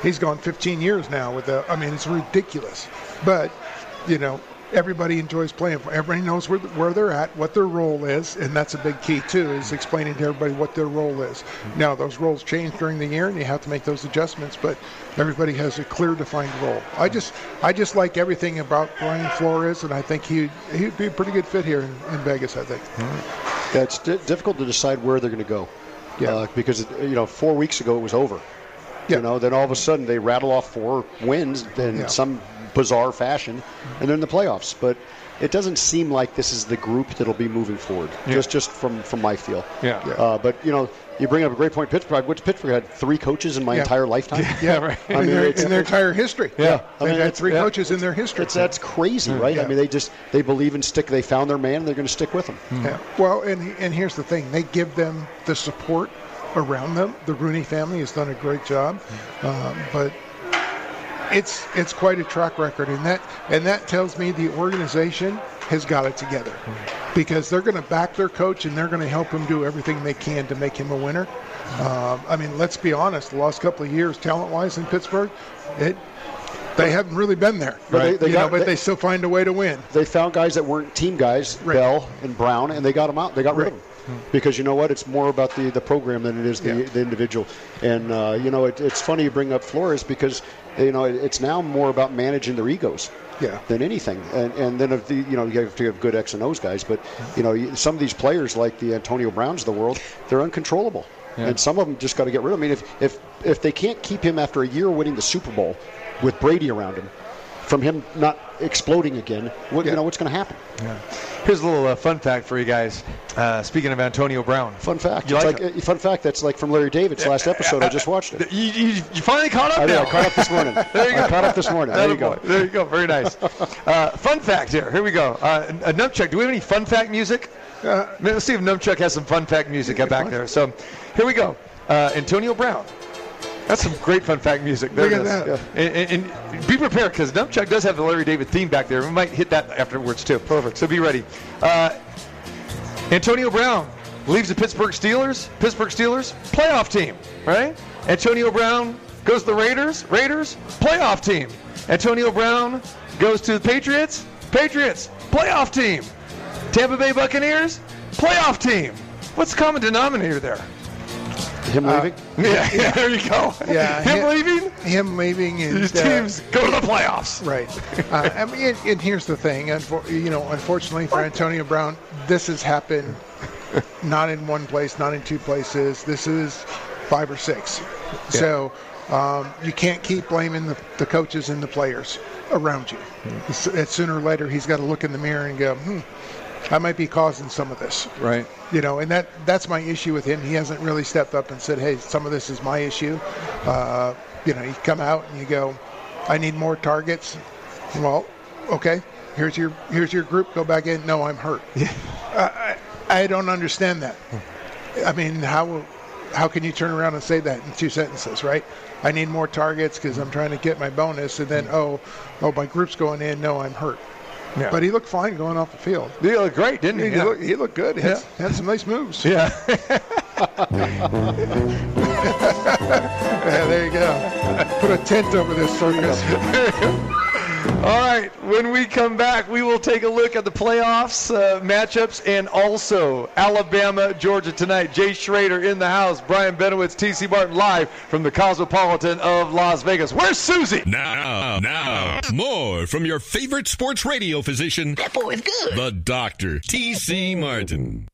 he's gone 15 years now with the, I mean, it's ridiculous. But, you know, everybody enjoys playing. for Everybody knows where, where they're at, what their role is, and that's a big key too, is explaining to everybody what their role is. Now, those roles change during the year, and you have to make those adjustments, but everybody has a clear defined role. I just, I just like everything about Brian Flores, and I think he he'd be a pretty good fit here in, in Vegas. I think. Yeah, it's di- difficult to decide where they're going to go. Yeah. Uh, because you know, four weeks ago it was over. You know, then all of a sudden they rattle off four wins in Yeah. some bizarre fashion, and they're in the playoffs. But it doesn't seem like this is the group that'll be moving forward. Yeah. Just just from from my feel. Yeah. Yeah. Uh, but you know, you bring up a great point. Pittsburgh. Which Pittsburgh had three coaches in my Yeah. entire lifetime. *laughs* Yeah, right. I mean, in, their, it's- in their entire history. Yeah. I they've had three yeah. coaches in their history. It's that's crazy, right? Yeah. I mean, they just they believe in stick. They found their man. And they're going to stick with him. Yeah. Well, and and here's the thing: they give them the support around them. The Rooney family has done a great job, um, but it's it's quite a track record, and that and that tells me the organization has got it together because they're going to back their coach and they're going to help him do everything they can to make him a winner. Um, I mean, let's be honest: the last couple of years, talent-wise in Pittsburgh, it they haven't really been there. But they- they You know, but they- they still find a way to win. They found guys that weren't team guys, Bell and Brown, and they got them out. They got rid of them because you know what? It's more about the, the program than it is the, the individual. And uh, you know, it, it's funny you bring up Flores because you know it's now more about managing their egos. Yeah. Than anything, and and then if the you know you have to have good X and O's guys, but you know some of these players like the Antonio Browns of the world, they're uncontrollable, Yeah. and some of them just got to get rid of. 'em. I mean, if if if they can't keep him after a year winning the Super Bowl with Brady around him, from him not exploding again, what you know what's going to happen? Yeah. Here's a little uh, fun fact for you guys. Uh, speaking of Antonio Brown. Fun fact. You it's like like, uh, fun fact. That's like from Larry David's last episode. I just watched it. *laughs* You, you, you finally caught up I, did. I caught up this morning. *laughs* There you I go. caught up this morning. There you go. There you go. Very nice. *laughs* Uh, fun fact here. Here we go. Uh, a Numchuck. Do we have any fun fact music? Uh, Let's see if Numchuck has some fun fact music back there. So here we go. Uh, Antonio Brown. That's some great fun fact music. There Look it at is. that. And, and, and be prepared because Numchuck does have the Larry David theme back there. We might hit that afterwards too. Perfect. So be ready. Uh, Antonio Brown leaves the Pittsburgh Steelers. Pittsburgh Steelers playoff team, right? Antonio Brown goes to the Raiders. Raiders playoff team. Antonio Brown goes to the Patriots. Patriots playoff team. Tampa Bay Buccaneers playoff team. What's the common denominator there? Him leaving? *laughs* Yeah, yeah, there you go. *laughs* Yeah, him hi- leaving. Him leaving and These uh, teams go to the playoffs. Right. Uh, I mean, and, and here's the thing. Unfor- you know, unfortunately for Antonio Brown, this has happened *laughs* not in one place, not in two places. This is five or six. So um, you can't keep blaming the, the coaches and the players around you. Uh, Sooner or later, he's got to look in the mirror and go, hmm, I might be causing some of this. Right. You know, and that that's my issue with him. He hasn't really stepped up and said, "Hey, some of this is my issue." Uh, you know, you come out and you go, "I need more targets." Well, okay. Here's your here's your group. Go back in. No, I'm hurt. I, I I don't understand that. I mean, how how can you turn around and say that in two sentences, right? I need more targets because I'm trying to get my bonus, and then oh, oh, my group's going in. No, I'm hurt. Yeah. But he looked fine going off the field. He looked great, didn't he? He, Yeah. looked, he looked good. Had, had some nice moves. Yeah. *laughs* *laughs* Yeah, there you go. Put a tent over this *laughs* circus. All right, when we come back, we will take a look at the playoffs uh, matchups and also Alabama, Georgia tonight. Jay Schroeder in the house, Brian Benowitz, TC Martin live from the Cosmopolitan of Las Vegas. Where's Susie? Now, now, more from your favorite sports radio physician. That boy is good. The Doctor T.C. Martin.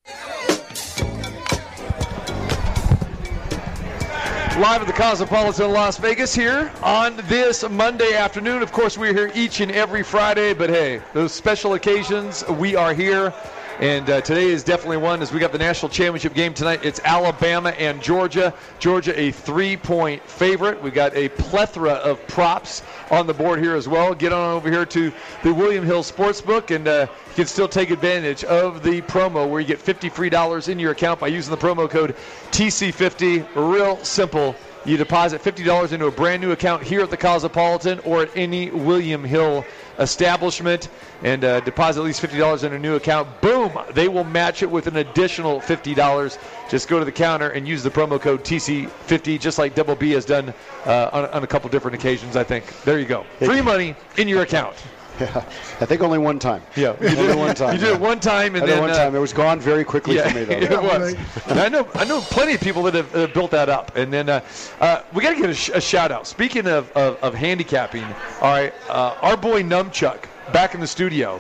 Live at the Cosmopolitan Las Vegas here on this Monday afternoon. Of course, we're here each and every Friday, but hey, those special occasions, we are here. And uh, today is definitely one as we got the national championship game tonight. It's Alabama and Georgia. Georgia, a three point favorite. We've got a plethora of props on the board here as well. Get on over here to the William Hill Sportsbook, and uh, you can still take advantage of the promo where you get 50 free dollars in your account by using the promo code TC50. Real simple. You deposit $50 into a brand new account here at the Cosmopolitan or at any William Hill establishment and uh, deposit at least $50 in a new account. Boom! They will match it with an additional $50. Just go to the counter and use the promo code TC50, just like Double B has done uh, on, on a couple different occasions, I think. There you go. Free money in your account. Yeah, I think only one time. Yeah, you *laughs* only did, one time. You did it *laughs* one time, and I then one uh, time. It was gone very quickly yeah, for me, though. *laughs* it was. And I know, I know plenty of people that have uh, built that up. And then uh, uh, we got to give a, sh- a shout out. Speaking of, of, of handicapping, all right, uh, our boy Numchuck back in the studio.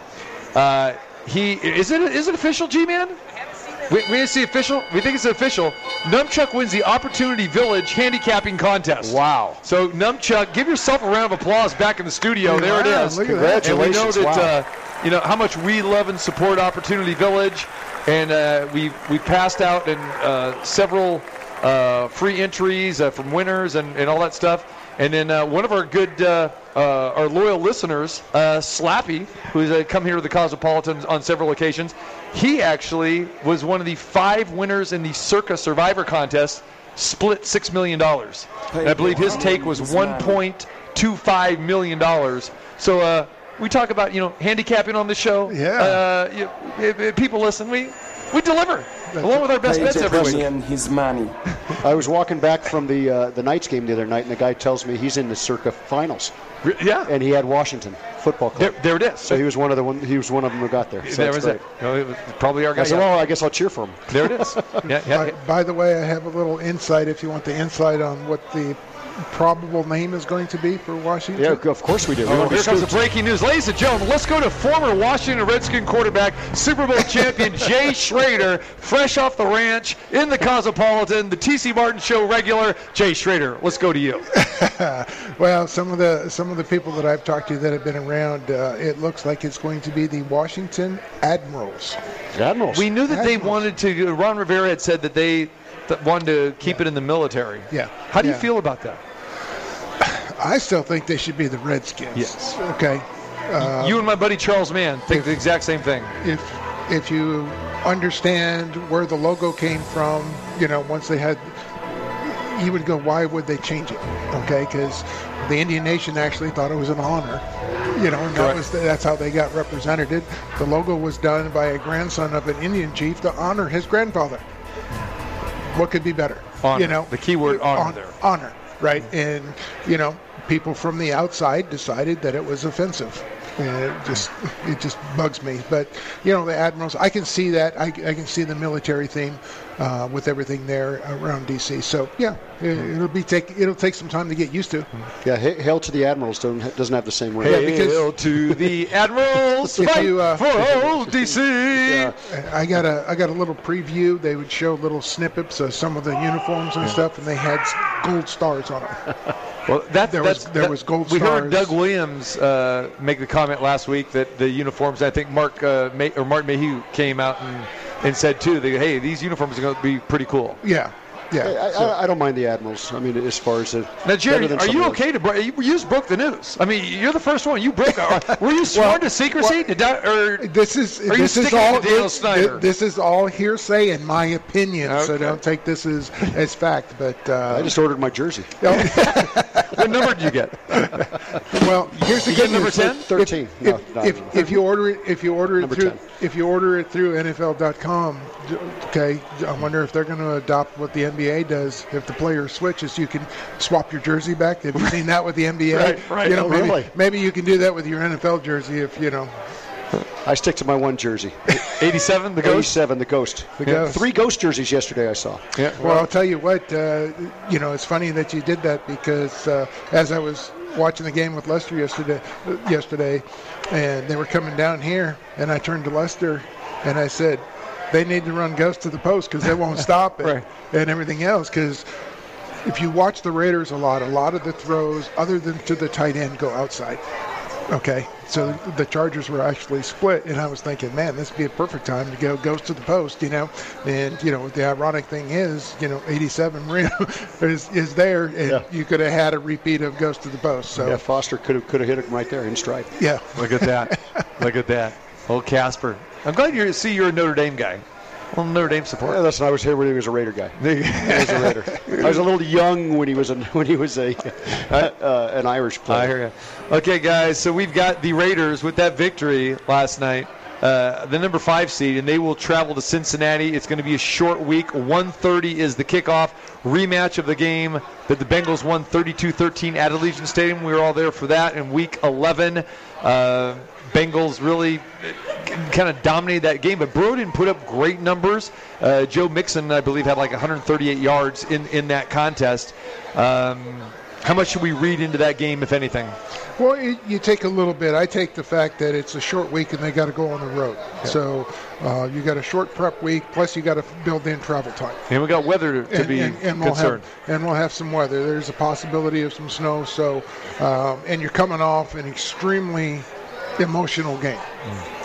Uh, he is it is it official, G We, we didn't see official. We think it's official. Numchuck wins the Opportunity Village handicapping contest. Wow! So Numchuck, give yourself a round of applause back in the studio. there it is. that. And we know that wow. uh, you know how much we love and support Opportunity Village, and uh, we we passed out in uh, several uh, free entries uh, from winners and, and all that stuff. And then uh, one of our good, uh, uh, our loyal listeners, uh, Slappy, who's uh, come here to the Cosmopolitan on several occasions, he actually was one of the five winners in the Circa Survivor contest, split six million dollars. And I believe his take was one point two five million dollars. So uh, we talk about you know handicapping on the show. Yeah. Uh, you, if, if people listen, we we deliver along with our best bets every week. and his money. *laughs* I was walking back from the uh, the Knights game the other night, and the guy tells me he's in the Circa finals, Re- Yeah. and he had Washington Football Club. there it is. So he was one of the one. He was one of them who got there. So there was great. it. No, it was probably our guy. I said, Yeah. "Well, I guess I'll cheer for him." There it is. Yeah, yeah. By, by the way, I have a little insight if you want the insight on what the probable name is going to be for Washington. Yeah, of course we do. Oh, want the here comes the breaking news. Ladies and gentlemen, let's go to former Washington Redskin quarterback, Super Bowl champion *laughs* Jay Schroeder, fresh off the ranch in the Cosmopolitan, the TC Martin Show regular. Jay Schroeder, let's go to you. *laughs* well, some of the some of the people that I've talked to that have been around, uh, it looks like it's going to be the Washington Admirals. Admirals. We knew that they wanted to, Ron Rivera had said that they wanted to keep it in the military. Yeah. How do you feel about that? *sighs* I still think they should be the Redskins. Yes. Okay. Uh, you and my buddy Charles Mann think the exact same thing. if if you understand where the logo came from, you know, once they had, you would go, why would they change it? Okay, because the Indian Nation actually thought it was an honor, you know, and that was that's how they got represented. The logo was done by a grandson of an Indian chief to honor his grandfather. What could be better? Honor. You know, The key word honor Hon- there. Honor, right? And you know, people from the outside decided that it was offensive. And it just it just bugs me. But you know, the admirals, I can see that. I, I can see the military theme uh, with everything there around DC. So yeah, it, it'll be take it'll take some time to get used to. Yeah, hail to the Admirals don't, doesn't have the same ring. Yeah, because- Hail to the Admirals, *laughs* fight you, uh, for old DC. I got a I got a little preview. They would show little snippets of some of the uniforms and stuff, and they had gold stars on them. *laughs* Well, that, There was- that's, there that- was gold We heard. Doug Williams uh, make the comment last week that the uniforms. I think Mark uh, May, or Martin Mayhew came out and, and said too. That, hey, these uniforms are going to be pretty cool. Yeah, I, I, so- I don't mind the Admirals. I mean, as far as the Now, Jerry, are you okay to break? You, just broke the news. I mean, you're the first one. You broke. it. Were you sworn to secrecy? Did that, or This is are you this is all Daniel this, Snyder? this is all hearsay in my opinion. So don't take this as as fact. But uh, I just ordered my jersey. *laughs* what number did you get? well, here's the You good number news. 10? 13. If, No, if, no, if, no. if you order it, if you order it Number through, 10. if you order it through NFL.com, okay, I wonder if they're going to adopt what the NBA does. If the player switches, you can swap your jersey back. Have you seen that with the NBA? Right, right. You know, Oh, maybe, really? maybe you can do that with your NFL jersey if you know. I stick to my one jersey. *laughs* 87, the ghost. 87, the Ghost. The Ghost. Three Ghost jerseys yesterday I saw. Yeah. Well, I'll tell you what. Uh, you know, it's funny that you did that because uh, as I was watching the game with Lester yesterday, yesterday, and they were coming down here, and I turned to Lester, and I said, "They need to run Ghost to the post because they won't stop it Right. and everything else." Because if you watch the Raiders a lot, a lot of the throws, other than to the tight end, go outside. Okay, so the Chargers were actually split, and I was thinking, man, this would be a perfect time to go goes to the post, you know. And you know, the ironic thing is, you know, 87 *laughs* rim is is there, and Yeah. you could have had a repeat of goes to the post. So Yeah, Foster could have could have hit him right there in stride. yeah, Look at that. *laughs* Look at that. Old Casper. I'm glad you see you're a Notre Dame guy. Well, Notre Dame Yeah, support. that's I was here when he was a Raider guy. He was a Raider. *laughs* I was a little young when he was a, when he was a uh, an Irish player. I hear you. Okay, guys. So we've got the Raiders with that victory last night, uh, the number five seed, and they will travel to Cincinnati. It's going to be a short week. 1:30 is the kickoff rematch of the game that the Bengals won 32-13 at Allegiant Stadium. We were all there for that in Week 11. Uh, Bengals really kind of dominated that game, but didn't put up great numbers. Uh, Joe Mixon, I believe, had like 138 yards in, in that contest. Um, how much should we read into that game, if anything? Well, you, you take a little bit. I take the fact that it's a short week and they got to go on the road. So uh, you got a short prep week, plus you got to build in travel time. And we got weather to and, be and, and we'll concerned. have and we'll have some weather. There's a possibility of some snow. So, um, and you're coming off an extremely emotional game.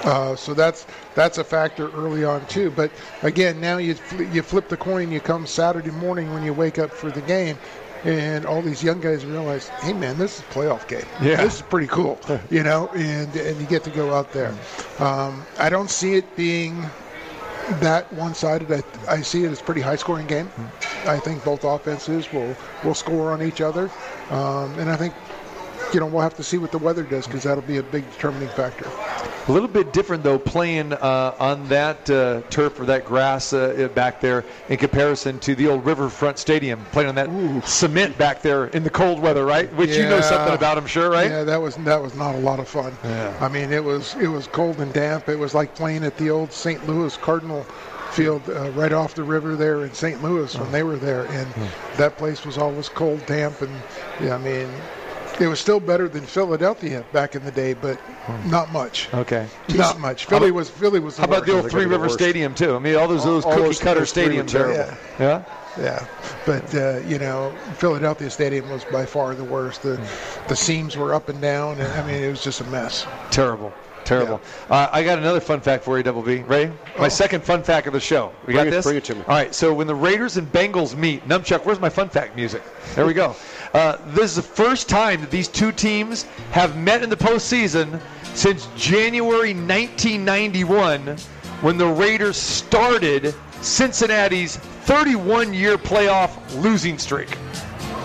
Uh, so that's that's a factor early on too. But again, now you fl- you flip the coin. You come Saturday morning when you wake up for the game. And all these young guys realize, hey man, this is a playoff game. Yeah. This is pretty cool, *laughs* you know. And and you get to go out there. Um, I don't see it being that one-sided. I, I see it as a pretty high-scoring game. I think both offenses will will score on each other, um, and I think you know we'll have to see what the weather does because that'll be a big determining factor. A little bit different though, playing uh, on that uh, turf or that grass uh, back there in comparison to the old Riverfront Stadium, playing on that cement back there in the cold weather, right? Which you know something about, I'm sure, right? Yeah, that was that was not a lot of fun. Yeah. I mean, it was it was cold and damp. It was like playing at the old St. Louis Cardinal field uh, right off the river there in St. Louis when they were there, and that place was always cold, damp, and yeah, I mean, it was still better than Philadelphia back in the day, but not much. Okay. Not much. Philly was Philly was. The How about the old Three River Stadium too? I mean, all those those All cookie those- cutter those stadiums terrible. are. Yeah. Yeah, but uh, you know, Philadelphia Stadium was by far the worst. The the seams were up and down, and I mean, it was just a mess. Terrible. Terrible. Uh, I got another fun fact for you, Double B. Ray, my second fun fact of the show. We got it- this? bring it to me. All right, so when the Raiders and Bengals meet, Numchuck, where's my fun fact music? There we go. Uh, this is the first time that these two teams have met in the postseason since January 1991 when the Raiders started Cincinnati's 31 year playoff losing streak.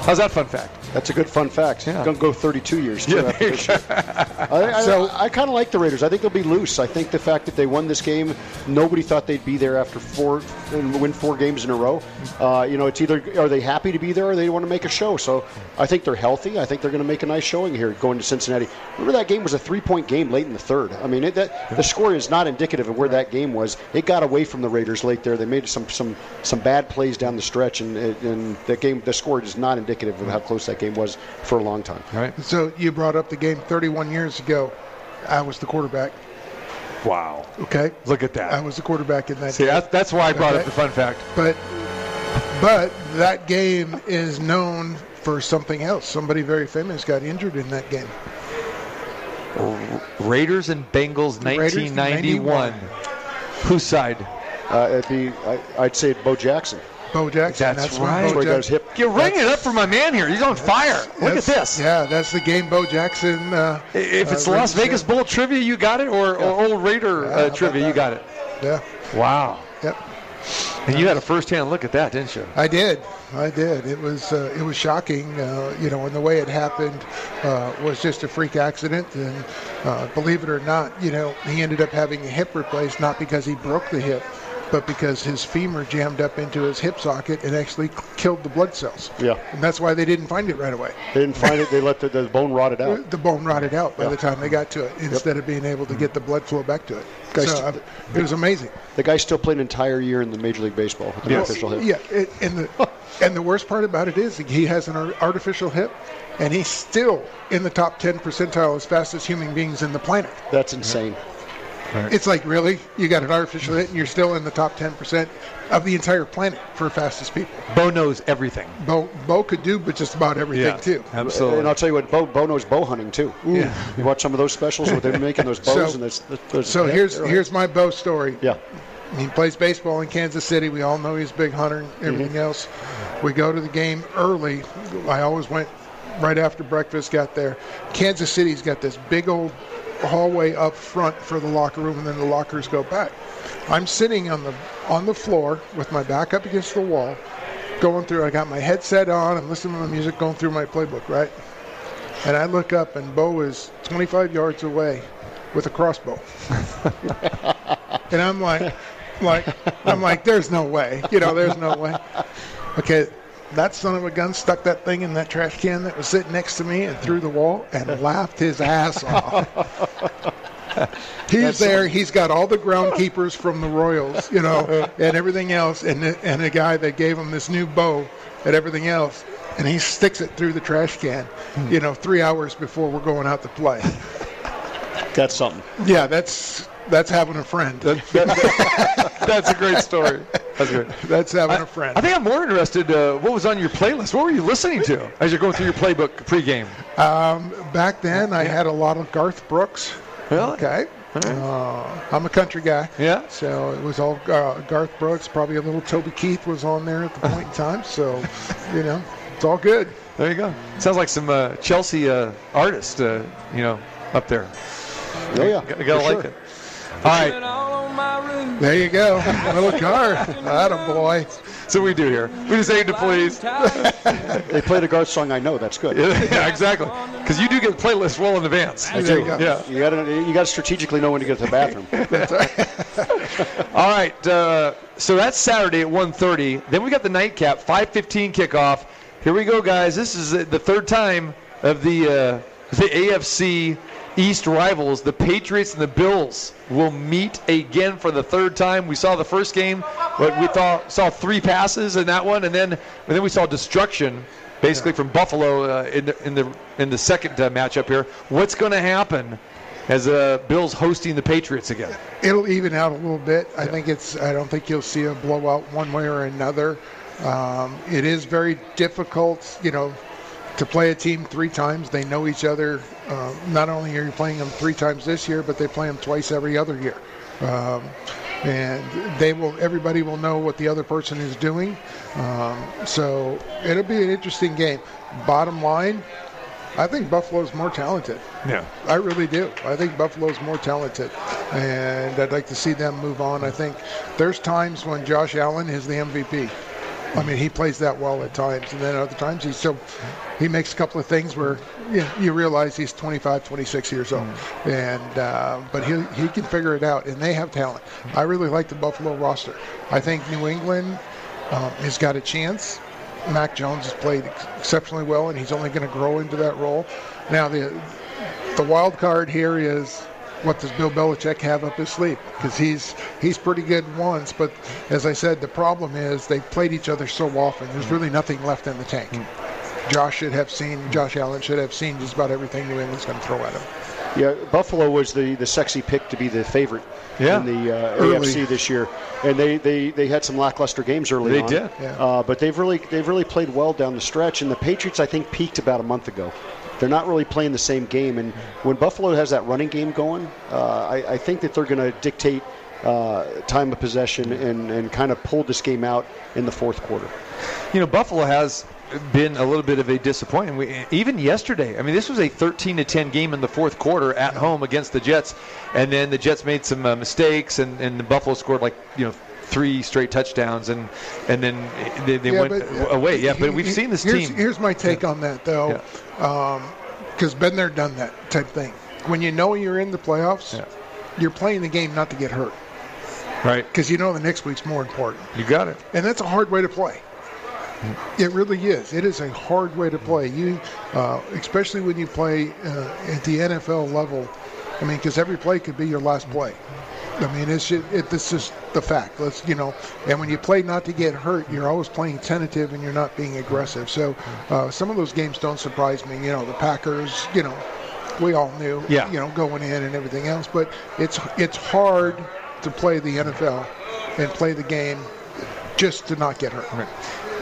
How's that fun fact? That's a good fun fact. Yeah. Going to go 32 years too Yeah, after this year. I, I, So- I, kind of like the Raiders. I think they'll be loose. I think the fact that they won this game, nobody thought they'd be there after four and win four games in a row. Uh, you know, it's either are they happy to be there or they want to make a show. So I think they're healthy. I think they're going to make a nice showing here going to Cincinnati. Remember that game was a three-point game late in the third. I mean, it, that, the score is not indicative of where that game was. It got away from the Raiders late there. They made some some some bad plays down the stretch, and and that game, the score is not indicative of how close that game was for a long time. All right. So you brought up the game 31 years ago. I was the quarterback. Wow. Okay, Look at that. I was the quarterback in that. See, game. that's, that's why I brought up the fun fact. But but that game is known for something else. Somebody very famous got injured in that game. Raiders and Bengals, Raiders, 1991. 91. Whose side? Uh, it'd be, I, I'd say Bo Jackson. Bo Jackson. That's, That's right. Bo That's where he got hip- You're ringing it up for my man here. He's on fire. Look at this. Yeah, that's the game Bo Jackson. Uh, If it's uh, Las Vegas in. Bowl trivia, you got it, or, or old Raider Yeah, uh, trivia, you got it. Yeah. Wow. Yep. And you had a first-hand look at that, didn't you? I did. I did. It was uh, it was shocking, uh, you know, and the way it happened uh, was just a freak accident. And uh, believe it or not, you know, he ended up having a hip replaced not because he broke the hip, but because his femur jammed up into his hip socket and actually killed the blood cells. Yeah. And that's why they didn't find it right away. They didn't find it. They let the, the bone rot it out. The bone rotted out by Yeah. the time they got to it, instead of being able to get the blood flow back to it. So, uh, it was amazing. The guy still played an entire year in the Major League Baseball with an artificial hip. Yeah, it, and the *laughs* and the worst part about it is he has an artificial hip, and he's still in the top 10 percentile as fastest human beings in the planet. That's insane. It's like really, you got an artificial hit and you're still in the top 10 percent of the entire planet for fastest people. Bo knows everything. Bo Bo could do, but just about everything too. Absolutely. And I'll tell you what, Bo, Bo knows bow hunting too. Yeah. You watch some of those specials where they're making those *laughs* bows So- and those. those So yeah, here's they're- here's my Bo story. Yeah. He plays baseball in Kansas City. We all know he's a big hunter and mm-hmm. everything else. We go to the game early. I always went right after breakfast, got there. Kansas City's got this big old hallway up front for the locker room, and then the lockers go back. I'm sitting on the on the floor with my back up against the wall, going through. I got my headset on. I'm listening to my music, going through my playbook, right? And I look up, and Bo is 25 yards away with a crossbow. *laughs* and I'm like, like, I'm like, there's no way. You know, there's no way. Okay, that son of a gun stuck that thing in that trash can that was sitting next to me and through the wall and *laughs* laughed his ass off. *laughs* He's there. He's got all the groundkeepers from the Royals, you know, *laughs* and everything else, and the, and a guy that gave him this new bow and everything else, and he sticks it through the trash can, hmm. you know, three hours before we're going out to play. That's something. Yeah, that's that's having a friend. That's a great story. That's great. That's having a friend. I think I'm more interested. Uh, what was on your playlist? What were you listening to as you're going through your playbook pregame? Um, back then, I had a lot of Garth Brooks. Really? Okay. Uh, I'm a country guy. Yeah. So it was all uh, Garth Brooks. Probably a little Toby Keith was on there at the point in *laughs* time. So, you know, it's all good. There you go. Sounds like some uh, Chelsea uh, artist, uh, you know, up there. Oh yeah. Gotta, gotta for like sure. it. All right. There you go. little car. Atta boy. So we do here. We just aim to please. They played a Garth song I know. That's good. yeah, *laughs* exactly. Because you do get the playlist well in advance. I There do. you go. Yeah. You gotta you gotta strategically know when to get to the bathroom. *laughs* that's right. *laughs* All right. Uh, so that's Saturday at 1:30. Then we got the nightcap, 5:15 kickoff. Here we go, guys. This is the third time of the uh, the AFC East rivals. The Patriots and the Bills will meet again for the third time. We saw the first game, but we thought, saw three passes in that one, and then and then we saw destruction. Basically from Buffalo uh, in the in the in the second uh, matchup here. What's going to happen as uh, Bills hosting the Patriots again? It'll even out a little bit. I think it's. I don't think you'll see a blowout one way or another. Um, it is very difficult, you know, to play a team three times. They know each other. Um, not only are you playing them three times this year, but they play them twice every other year. Um, and they will. Everybody will know what the other person is doing. Um, so it'll be an interesting game. Bottom line, I think Buffalo's more talented. Yeah. I really do. I think Buffalo's more talented, and I'd like to see them move on. I think there's times when Josh Allen is the MVP. I mean, he plays that well at times, and then other times he's still he makes a couple of things where you, you realize he's 25, 26 years old, and uh, but he he can figure it out, and they have talent. I really like the Buffalo roster. I think New England um, has got a chance. Mac Jones has played exceptionally well, and he's only going to grow into that role. Now the the wild card here is what does Bill Belichick have up his sleeve? Because he's he's pretty good once, but as I said, the problem is they've played each other so often. There's really nothing left in the tank. Josh should have seen. Josh Allen should have seen just about everything New England's going to throw at him. Yeah, Buffalo was the, the sexy pick to be the favorite Yeah. in the uh, AFC this year, and they, they, they had some lackluster games early They on. did. Yeah. Uh, but they've really they've really played well down the stretch, and the Patriots I think peaked about a month ago. They're not really playing the same game, and when Buffalo has that running game going, uh, I, I think that they're going to dictate uh, time of possession and, and kind of pull this game out in the fourth quarter. You know, Buffalo has been a little bit of a disappointment. We, even yesterday, I mean, this was a 13 to 10 game in the fourth quarter at home against the Jets, and then the Jets made some uh, mistakes, and, and the Buffalo scored like you know three straight touchdowns, and and then they, they Yeah, went but, uh, away. Yeah, but we've seen this here's, team. Here's my take on that, though, because been there, done that type thing. When you know you're in the playoffs, you're playing the game not to get hurt, right? Because you know the next week's more important, You got it. and that's a hard way to play. It really is. It is a hard way to play. You, uh, especially when you play uh, at the NFL level. I mean, because every play could be your last play. I mean, it's just, it, this is the fact. Let's you know, and when you play not to get hurt, you're always playing tentative and you're not being aggressive. So uh, some of those games don't surprise me. You know, the Packers. You know, we all knew. Yeah. You know, going in and everything else, but it's it's hard to play the NFL and play the game just to not get hurt.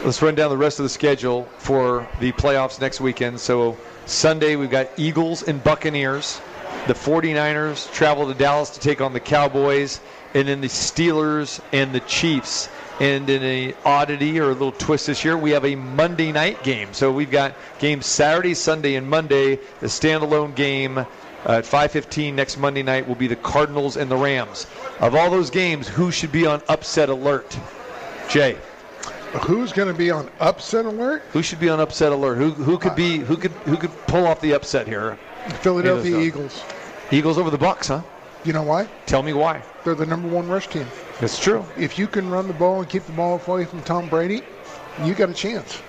Let's run down the rest of the schedule for the playoffs next weekend. So Sunday we've got Eagles and Buccaneers. The 49ers travel to Dallas to take on the Cowboys, and then the Steelers and the Chiefs. And in a oddity or a little twist this year, we have a Monday night game. So we've got games Saturday, Sunday, and Monday. The standalone game uh, at 5:15 next Monday night will be the Cardinals and the Rams. Of all those games, who should be on upset alert? Jay. Who's going to be on upset alert? Who should be on upset alert? Who who could be who could who could pull off the upset here? Philadelphia Eagles. Eagles over the Bucks, huh? You know why? Tell me why. They're the number one rush team. It's true. If you can run the ball and keep the ball away from Tom Brady, you got a chance.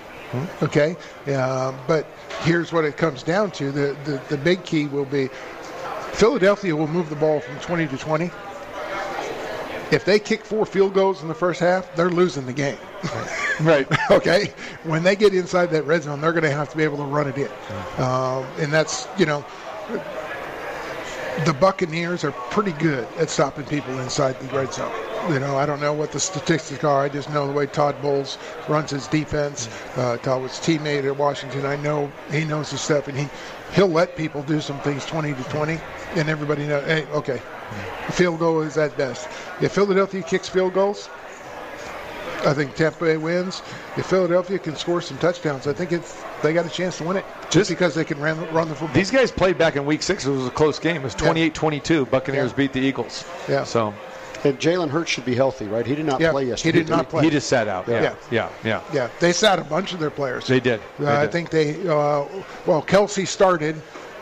Okay, uh, but here's what it comes down to: the, the the big key will be Philadelphia will move the ball from 20 to 20. If they kick four field goals in the first half, they're losing the game. *laughs* right. okay. When they get inside that red zone, they're going to have to be able to run it in, um, and that's you know the Buccaneers are pretty good at stopping people inside the red zone. You know, I don't know what the statistics are. I just know the way Todd Bowles runs his defense. Uh, Todd was teammate at Washington. I know he knows his stuff, and he he'll let people do some things 20 to 20, and everybody knows. Hey, okay, field goal is at best. If Philadelphia kicks field goals, I think Tampa Bay wins. If Philadelphia can score some touchdowns, I think it's they got a chance to win it just because they can run, run the football. These guys played back in week six. It was a close game. It was 28-22. Buccaneers Yeah. beat the Eagles. Yeah. So And Jalen Hurts should be healthy, right? He did not Yeah, play yesterday. he did not play. he just sat out. Yeah. Yeah. Yeah. Yeah. Yeah, they sat a bunch of their players. They did. They Uh, I think they, uh, well, Kelce started,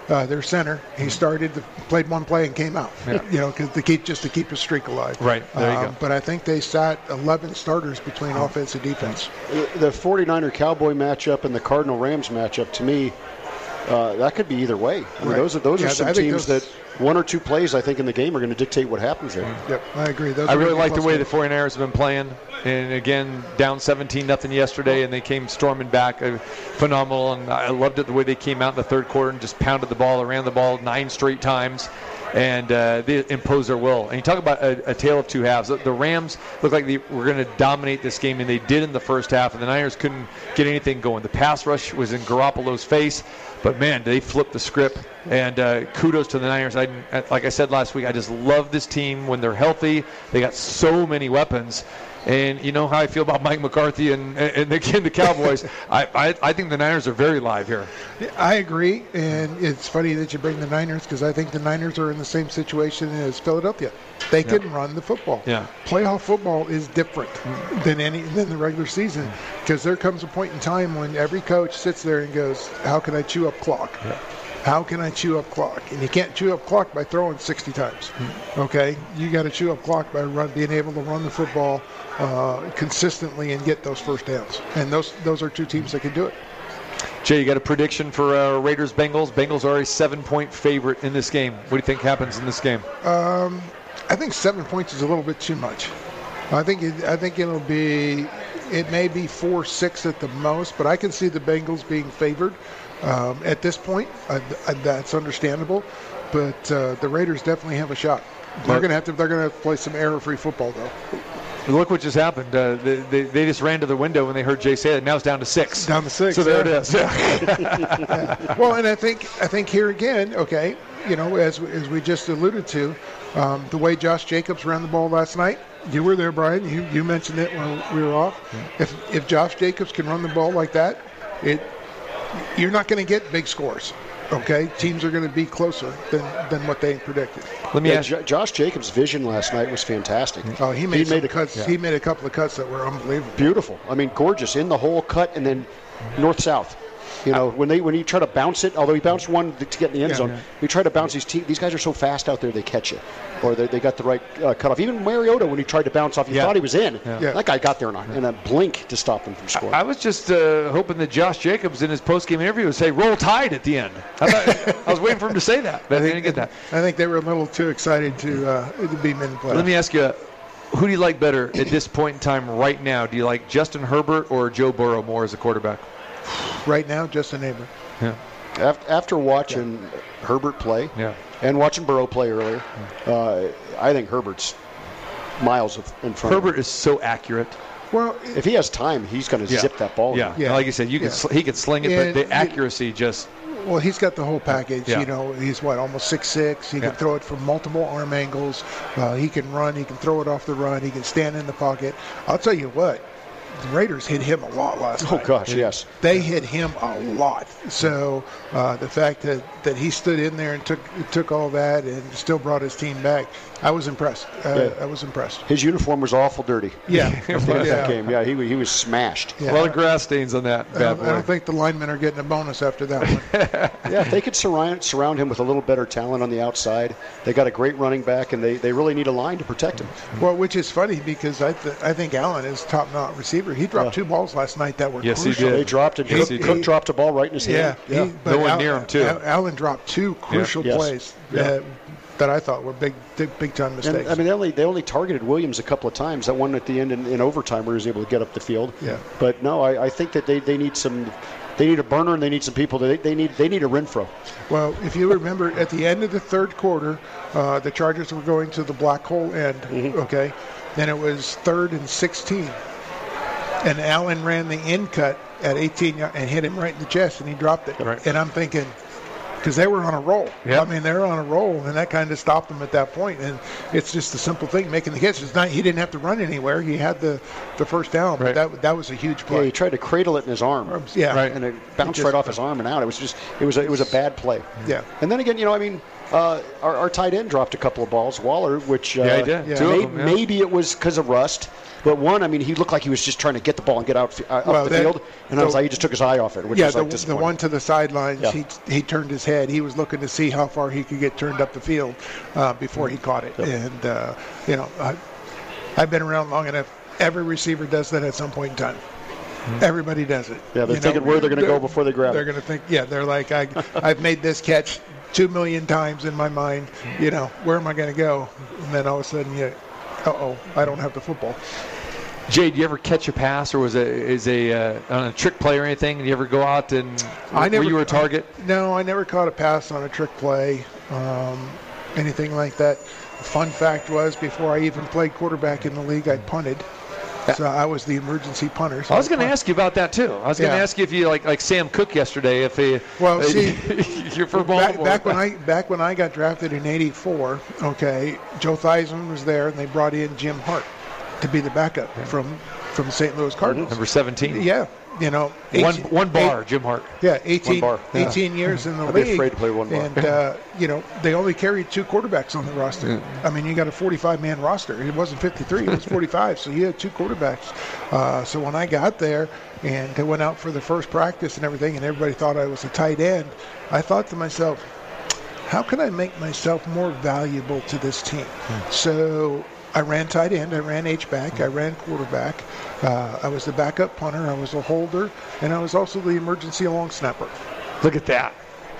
uh, their center. He started, the, played one play and came out. Yeah. You know, 'cause to keep just to keep his streak alive. Right, there you Um, go. But I think they sat 11 starters between offense and defense. The 49er Cowboy matchup and the Cardinal Rams matchup, to me, uh, that could be either way. I mean, Right. those are those Yeah, are some I teams those- that one or two plays I think in the game are going to dictate what happens there. Yep, I agree. Those I really like the way games. the 49ers have been playing. And again, down 17 nothing yesterday, and they came storming back. Uh, phenomenal. And I loved it the way they came out in the third quarter and just pounded the ball, ran the ball nine straight times. And uh, they imposed their will. And you talk about a, a tale of two halves. The, Rams looked like they were going to dominate this game, and they did in the first half. And the Niners couldn't get anything going. The pass rush was in Garoppolo's face, but man, they flipped the script. And uh, kudos to the Niners. I, like I said last week, I just love this team when they're healthy. They got so many weapons. And you know how I feel about Mike McCarthy and, and the, and the Cowboys. *laughs* I, I, I think the Niners are very live here. I agree, and it's funny that you bring the Niners because I think the Niners are in the same situation as Philadelphia. They Yeah. can run the football. Yeah. Playoff football is different mm-hmm. than any than the regular season mm-hmm. because there comes a point in time when every coach sits there and goes, "How can I chew up clock? How can I chew up clock?" And you can't chew up clock by throwing 60 times. Okay, you got to chew up clock by run, being able to run the football uh, consistently and get those first downs. And those those are two teams that can do it. Jay, you got a prediction for uh, Raiders Bengals? Bengals are a seven point favorite in this game. What do you think happens in this game? Um, I think seven points is a little bit too much. I think it, I think it'll be it may be four six at the most, but I can see the Bengals being favored um, at this point. Uh, that's understandable, but uh, the Raiders definitely have a shot. They're going to have to they're going to play some error-free football though. Look what just happened. Uh, they, they, they just ran to the window when they heard Jay say it. Now it's down to six. Down to six. So there yeah. it is. Yeah. *laughs* *laughs* Well, and I think I think here again, okay, you know, as as we just alluded to, Um, the way Josh Jacobs ran the ball last night, you were there, Brian. You, you mentioned it when we were off. If if Josh Jacobs can run the ball like that, it you're not going to get big scores. Okay, teams are going to be closer than, than what they predicted. Let me Yeah, ask Jo- Josh Jacobs' vision last night was fantastic. Oh, he made, some a cuts. He made a couple of cuts that were unbelievable. beautiful. I mean, gorgeous in the hole cut and then north south. You know, when they when you try to bounce it, although he bounced one to get in the end Yeah. zone, you try to bounce these te- these guys are so fast out there they catch it, or they, they got the right uh, cutoff. Even Mariota when he tried to bounce off, you Yeah. thought he was in. Yeah. That guy got there in a, in a blink to stop him from scoring. I was just uh, hoping that Josh Jacobs in his post-game interview would say "Roll Tide" at the end. I, thought, *laughs* I was waiting for him to say that, but I didn't get that. I think they were a little too excited to uh, to be men play. Let me ask you, who do you like better at this point in time right now? Do you like Justin Herbert or Joe Burrow more as a quarterback? Right now, just a neighbor. Yeah. After, after watching Herbert play Yeah. and watching Burrow play earlier, uh, I think Herbert's miles of, in front. of him. Herbert is so accurate. Well, If he has time, he's going to Yeah. zip that ball. Yeah. Yeah. Like you said, you can Yeah. sl- he can sling it, And but the accuracy just Well, he's got the whole package. Yeah. You know, he's what almost six six. He Yeah. can throw it from multiple arm angles. Uh, he can run. He can throw it off the run. He can stand in the pocket. I'll tell you what, the Raiders hit him a lot last Oh night. gosh, yes. They hit him a lot. So uh, the fact that, that he stood in there and took took all that and still brought his team back, I was impressed. Uh, Yeah. I was impressed. His uniform was awful dirty. Yeah. At the end of Yeah. that game. Yeah, he, he was smashed. Yeah. a lot of grass stains on that I bad don't, I don't think the linemen are getting a bonus after that one. *laughs* Yeah, if they could surround surround him with a little better talent on the outside, they got a great running back, and they, they really need a line to protect him. Well, which is funny because I th- I think Allen is top notch receiver. He dropped two balls last night that were Yes, he crucial. did. They dropped it. Yes, Cook, he Cook did. dropped a ball right in his Yeah, hand. he- but No one Al- near him, too. Allen dropped two crucial Yes. plays Yeah. that, that I thought were big big, big time mistakes. And, I mean, they only they only targeted Williams a couple of times. That one at the end in, in overtime, where he was able to get up the field. Yeah. But no, I, I think that they, they need some. They need a burner, and they need some people. They, they need they need a Renfrow. well, if you remember, at the end of the third quarter, uh, the Chargers were going to the black hole end. Mm-hmm. Okay, and it was third and 16, and Allen ran the end cut at 18 y- and hit him right in the chest, and he dropped it. Right. And I'm thinking. Because they were on a roll. Yep. I mean, they were on a roll, and that kind of stopped them at that point. And it's just a simple thing, making the catch. It's not he didn't have to run anywhere. He had the, the first down, Right. but that that was a huge play. Yeah, play. he tried to cradle it in his arm. Yeah. Right. And it bounced It just- right off his arm and out. It was just it was a, it was a bad play. Yeah. And then again, you know, I mean, uh, our, our tight end dropped a couple of balls, Waller, which uh, Yeah, he did. Yeah. Two may- of them, yeah. maybe it was because of rust. But one, I mean, he looked like he was just trying to get the ball and get out uh, up Well, the that- field, and I was like, he just took his eye off it, which yeah, was the, like the disappointing. one to the sidelines, Yeah. he he turned his head. He was looking to see how far he could get turned up the field uh, before he caught it. And uh, you know, I, I've been around long enough. Every receiver does that at some point in time. Everybody does it. Yeah, they're You thinking where they're gonna go before they grab it. They're going to think, yeah, they're like, I, I've made this catch two million times in my mind. You know, where am I going to go? And then all of a sudden, you, uh oh, I don't have the football. Jay, do you ever catch a pass or was it is a uh, on a trick play or anything? Do you ever go out and I never, were you a target? no, I never caught a pass on a trick play, um, anything like that. Fun fact was, before I even played quarterback in the league, I punted. So I was the emergency punter. So I was going to ask you about that too. I was going to Yeah. ask you if you like like Sam Koch yesterday. If he Well, uh, see, *laughs* you're from back, Baltimore. back when I *laughs* back when I got drafted in '84, okay, Joe Theismann was there, and they brought in Jim Hart to be the backup from from St. Louis Cardinals. number 17. Yeah, you know, One 18 one bar, eight- Jim Hart. Yeah, 18, bar. Yeah. *laughs* 18 years in the I'd be league. afraid to play one bar. And, uh, you know, they only carried two quarterbacks on the roster. I mean, you got a 45 man roster. It wasn't 53, it was *laughs* 45. so you had two quarterbacks. Uh, so when I got there and I went out for the first practice and everything, and everybody thought I was a tight end, I thought to myself, how can I make myself more valuable to this team? So I ran tight end, I ran H back, I ran quarterback, uh, I was the backup punter, I was a holder, and I was also the emergency long snapper. Look at that.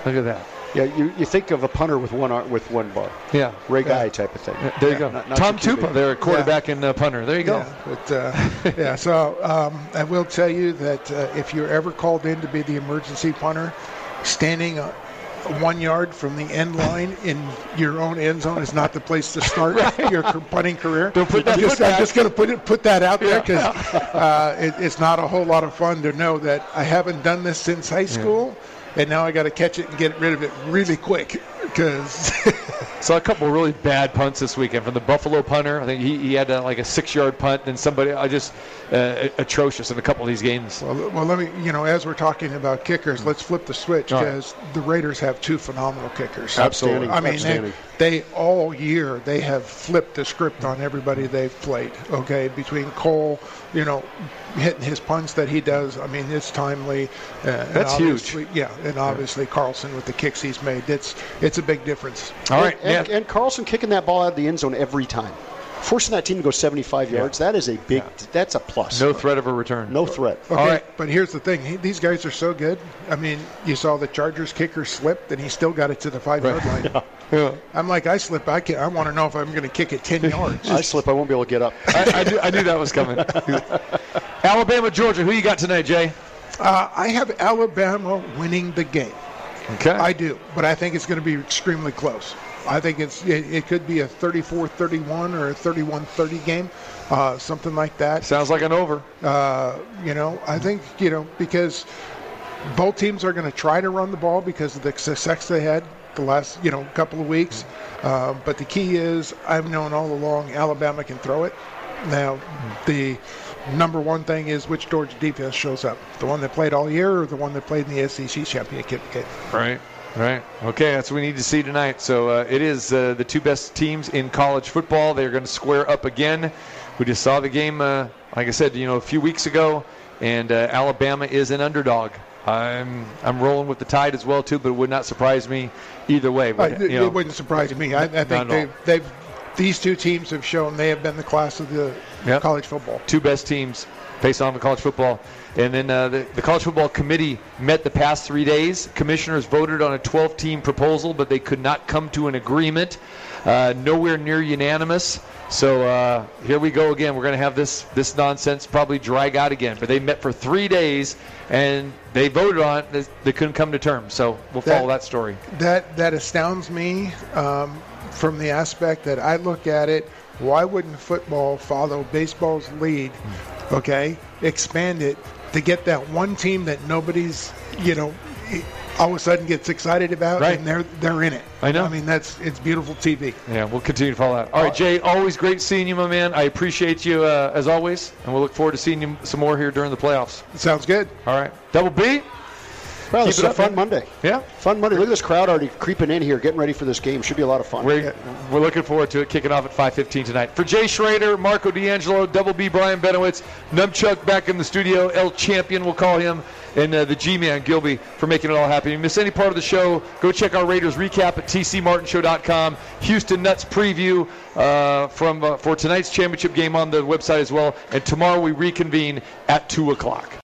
Look at that. Yeah, you, you think of a punter with one ar- with one bar, Yeah. Ray Guy type of thing. There you go. Not- not Tom your QB. Tupa, there, quarterback and uh, punter. There you go. Yeah, but uh, *laughs* yeah, so um, I will tell you that uh, if you're ever called in to be the emergency punter, standing uh, one yard from the end line in your own end zone is not the place to start *laughs* your punting career. Don't put that I'm just, I'm just going to put it put that out there because uh, it, it's not a whole lot of fun to know that I haven't done this since high school, and now I got to catch it and get rid of it really quick because *laughs* Saw a couple really bad punts this weekend from the Buffalo punter. I think he, he had uh like a six-yard punt, and somebody I just uh, atrocious in a couple of these games. Well, well, let me, you know, as we're talking about kickers, let's flip the switch All right. because the Raiders have two phenomenal kickers. Outstanding, I mean, they, they all year they have flipped the script on everybody they've played. Okay, between Cole, you know, hitting his punts that he does. I mean, it's timely. Uh, That's huge. Yeah, and obviously Carlson with the kicks he's made. It's it's a big difference. and, and, and Carlson kicking that ball out of the end zone every time, forcing that team to go 75 yards. That is a big. That's a plus. No threat of a return. No threat. Okay, but here's the thing: he, these guys are so good. I mean, you saw the Chargers kicker slipped, and he still got it to the five yard line. I'm like, I slip. I can't. I want to know if I'm going to kick it ten *laughs* yards. I slip. I won't be able to get up. I, I, knew, I knew that was coming. *laughs* Alabama, Georgia. Who you got tonight, Jay? Uh, I have Alabama winning the game. Okay. I do, but I think it's going to be extremely close. I think it's it, it could be a 34-31 or a 31-30 game, uh, something like that. Sounds like an over. Uh, you know, I think you know because both teams are going to try to run the ball because of the success they had the last you know couple of weeks. Uh, but the key is I've known all along Alabama can throw it. Now, the number one thing is which Georgia defense shows up. The one that played all year or the one that played in the SEC championship game. Right. Right. Okay, that's what we need to see tonight. So uh, it is uh, the two best teams in college football. They're going to square up again. We just saw the game, uh, like I said, you know, a few weeks ago, and uh, Alabama is an underdog. I'm I'm rolling with the tide as well too, but it would not surprise me either way. Uh, But, it, you know, it wouldn't surprise me. I, I think they've, they've these two teams have shown they have been the class of the Yep. college football. two best teams based on the college football. And then uh, the, the college football committee met the past three days. Commissioners voted on a 12-team proposal, but they could not come to an agreement. Uh, nowhere near unanimous. So uh, here we go again. We're going to have this this nonsense probably drag out again. But they met for three days and they voted on it. They, they couldn't come to terms. So we'll follow that story. That that astounds me um, from the aspect that I look at it. Why wouldn't football follow baseball's lead? Okay, expand it to get that one team that nobody's you know all of a sudden gets excited about, Right. and they're they're in it. I know. I mean, that's it's beautiful TV. Yeah, we'll continue to follow that. All right, Jay, always great seeing you, my man. I appreciate you uh, as always, and we'll look forward to seeing you some more here during the playoffs. Sounds good. All right, Double B. Well, this is a up, fun man. Monday. Yeah. Fun Monday. Look at this crowd already creeping in here, getting ready for this game. Should be a lot of fun. We're, we're looking forward to it kicking off at 5:15 tonight. For Jay Schroeder, Marco D'Angelo, Double B, Brian Benowitz, Numchuck back in the studio, El Champion, we'll call him, and uh, the G-Man Gilby for making it all happen. If you miss any part of the show, go check our Raiders recap at tcmartinshow.com. Houston Nutt's preview uh, from uh, for tonight's championship game on the website as well. And tomorrow we reconvene at two o'clock.